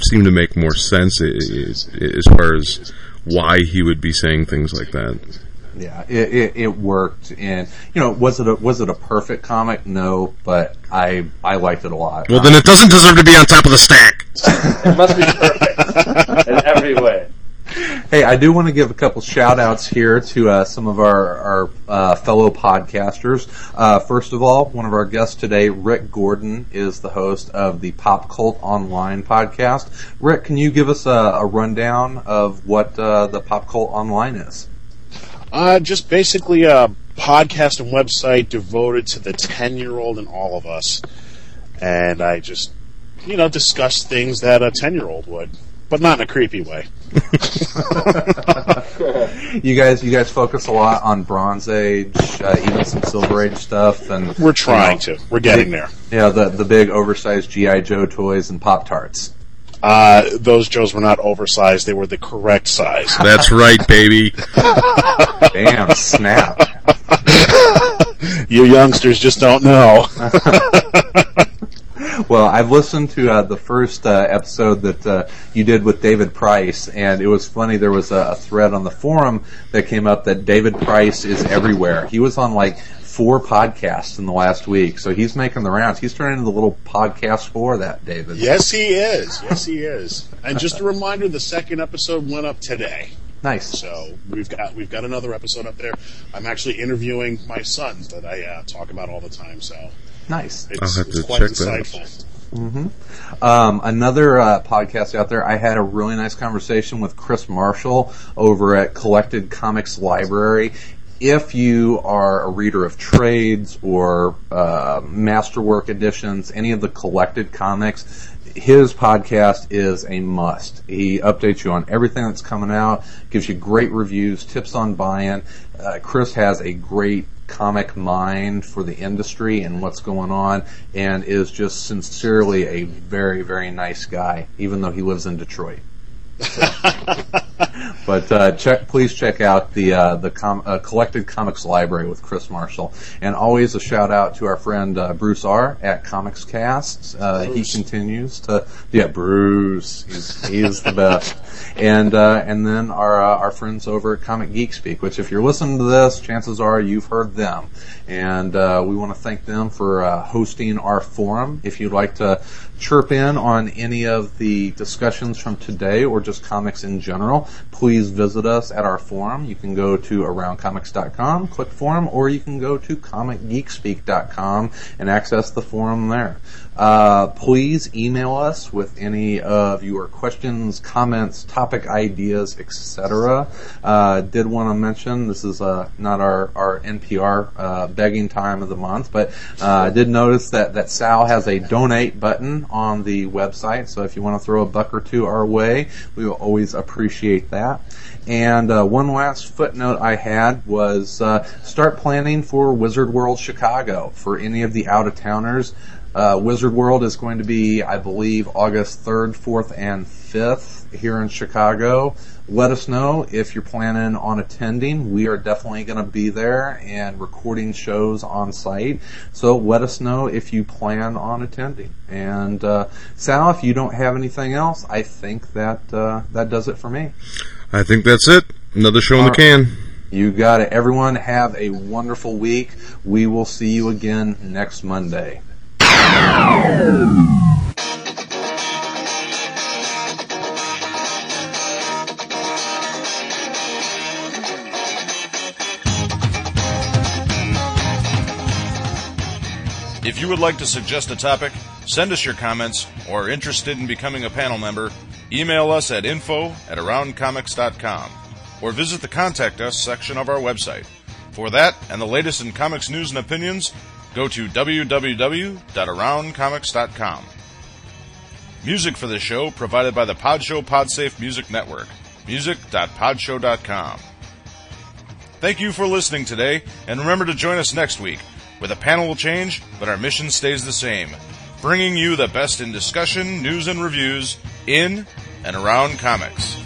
Speaker 1: seemed to make more sense as far as why he would be saying things like that.
Speaker 2: Yeah, it, it, it worked, and you know, was it a, was it a perfect comic? No, but I I liked it a lot.
Speaker 1: Well, then it doesn't deserve to be on top of the stack. (laughs)
Speaker 3: It must be perfect in every way.
Speaker 2: Hey, I do want to give a couple shout outs here to uh, some of our, our uh, fellow podcasters. Uh, first of all, one of our guests today, Rick Gordon, is the host of the Pop Cult Online podcast. Rick, can you give us a, a rundown of what uh, the Pop Cult Online is?
Speaker 4: Uh, just basically a podcast and website devoted to the 10 year old and all of us. And I just, you know, discuss things that a 10 year old would, but not in a creepy way. (laughs)
Speaker 2: You guys, you guys focus a lot on Bronze Age, uh, even some Silver Age stuff, and
Speaker 4: We're trying
Speaker 2: you know,
Speaker 4: to. We're getting there.
Speaker 2: Yeah, the the big oversized GI Joe toys and Pop Tarts.
Speaker 4: Uh, those Joes were not oversized; they were the correct size.
Speaker 1: That's right, baby. (laughs)
Speaker 2: Damn, snap. (laughs)
Speaker 4: you youngsters just don't know.
Speaker 2: Well, I've listened to uh, the first uh, episode that uh, you did with David Price, and it was funny. There was a, a thread on the forum that came up that David Price is everywhere. He was on like four podcasts in the last week, so he's making the rounds. He's turning into the little podcast for that, David.
Speaker 4: yes, he is. Yes, he is. And just a reminder: the second episode went up today.
Speaker 2: Nice.
Speaker 4: So we've got we've got another episode up there. I'm actually interviewing my sons that I uh, talk about all the time. So
Speaker 2: Nice.
Speaker 4: it's,
Speaker 1: I'll have to
Speaker 4: quite
Speaker 1: check that.
Speaker 4: insightful.
Speaker 2: Um, another uh, podcast out there. I had a really nice conversation with Chris Marshall over at Collected Comics Library. If you are a reader of trades or uh, masterwork editions, any of the collected comics, his podcast is a must. He updates you on everything that's coming out, gives you great reviews, tips on buying. Uh, Chris has a great comic mind for the industry and what's going on, and is just sincerely a very, very nice guy, even though he lives in Detroit. (laughs) But uh, check, please check out the uh, the com- uh, collected comics library with Chris Marshall, and always a shout out to our friend uh, Bruce R at Comics Cast. Uh, he continues to yeah, Bruce, he's he's the best, and uh, and then our uh, our friends over at Comic Geek Speak, which if you're listening to this, chances are you've heard them, and uh, we want to thank them for uh, hosting our forum. If you'd like to chirp in on any of the discussions from today or just comics in general, please visit us at our forum. You can go to aroundcomics.com, click forum, or you can go to comicgeekspeak.com and access the forum there. Uh, please email us with any of your questions, comments, topic ideas, etc. Uh, did want to mention this is uh, not our our NPR uh, begging time of the month, but uh, I did notice that that Sal has a donate button on the website. So if you want to throw a buck or two our way, we will always appreciate that. And uh, one last footnote I had was uh, start planning for Wizard World Chicago for any of the out of towners. Uh, Wizard World is going to be, I believe, August 3rd, 4th, and 5th here in Chicago. Let us know if you're planning on attending. We are definitely going to be there and recording shows on site. So let us know if you plan on attending. And uh, Sal, if you don't have anything else, I think that uh, that does it for me.
Speaker 1: I think that's it. Another show in the
Speaker 2: All right.
Speaker 1: can.
Speaker 2: You got it. Everyone have a wonderful week. We will see you again next Monday.
Speaker 8: If you would like to suggest a topic, send us your comments, or are interested in becoming a panel member, email us at info at aroundcomics.com or visit the Contact Us section of our website. For that and the latest in comics news and opinions, go to www.aroundcomics.com. Music for this show provided by the Podshow Podsafe Music Network. Music.podshow.com. Thank you for listening today, and remember to join us next week, where the panel will change, but our mission stays the same bringing you the best in discussion, news, and reviews in and around comics.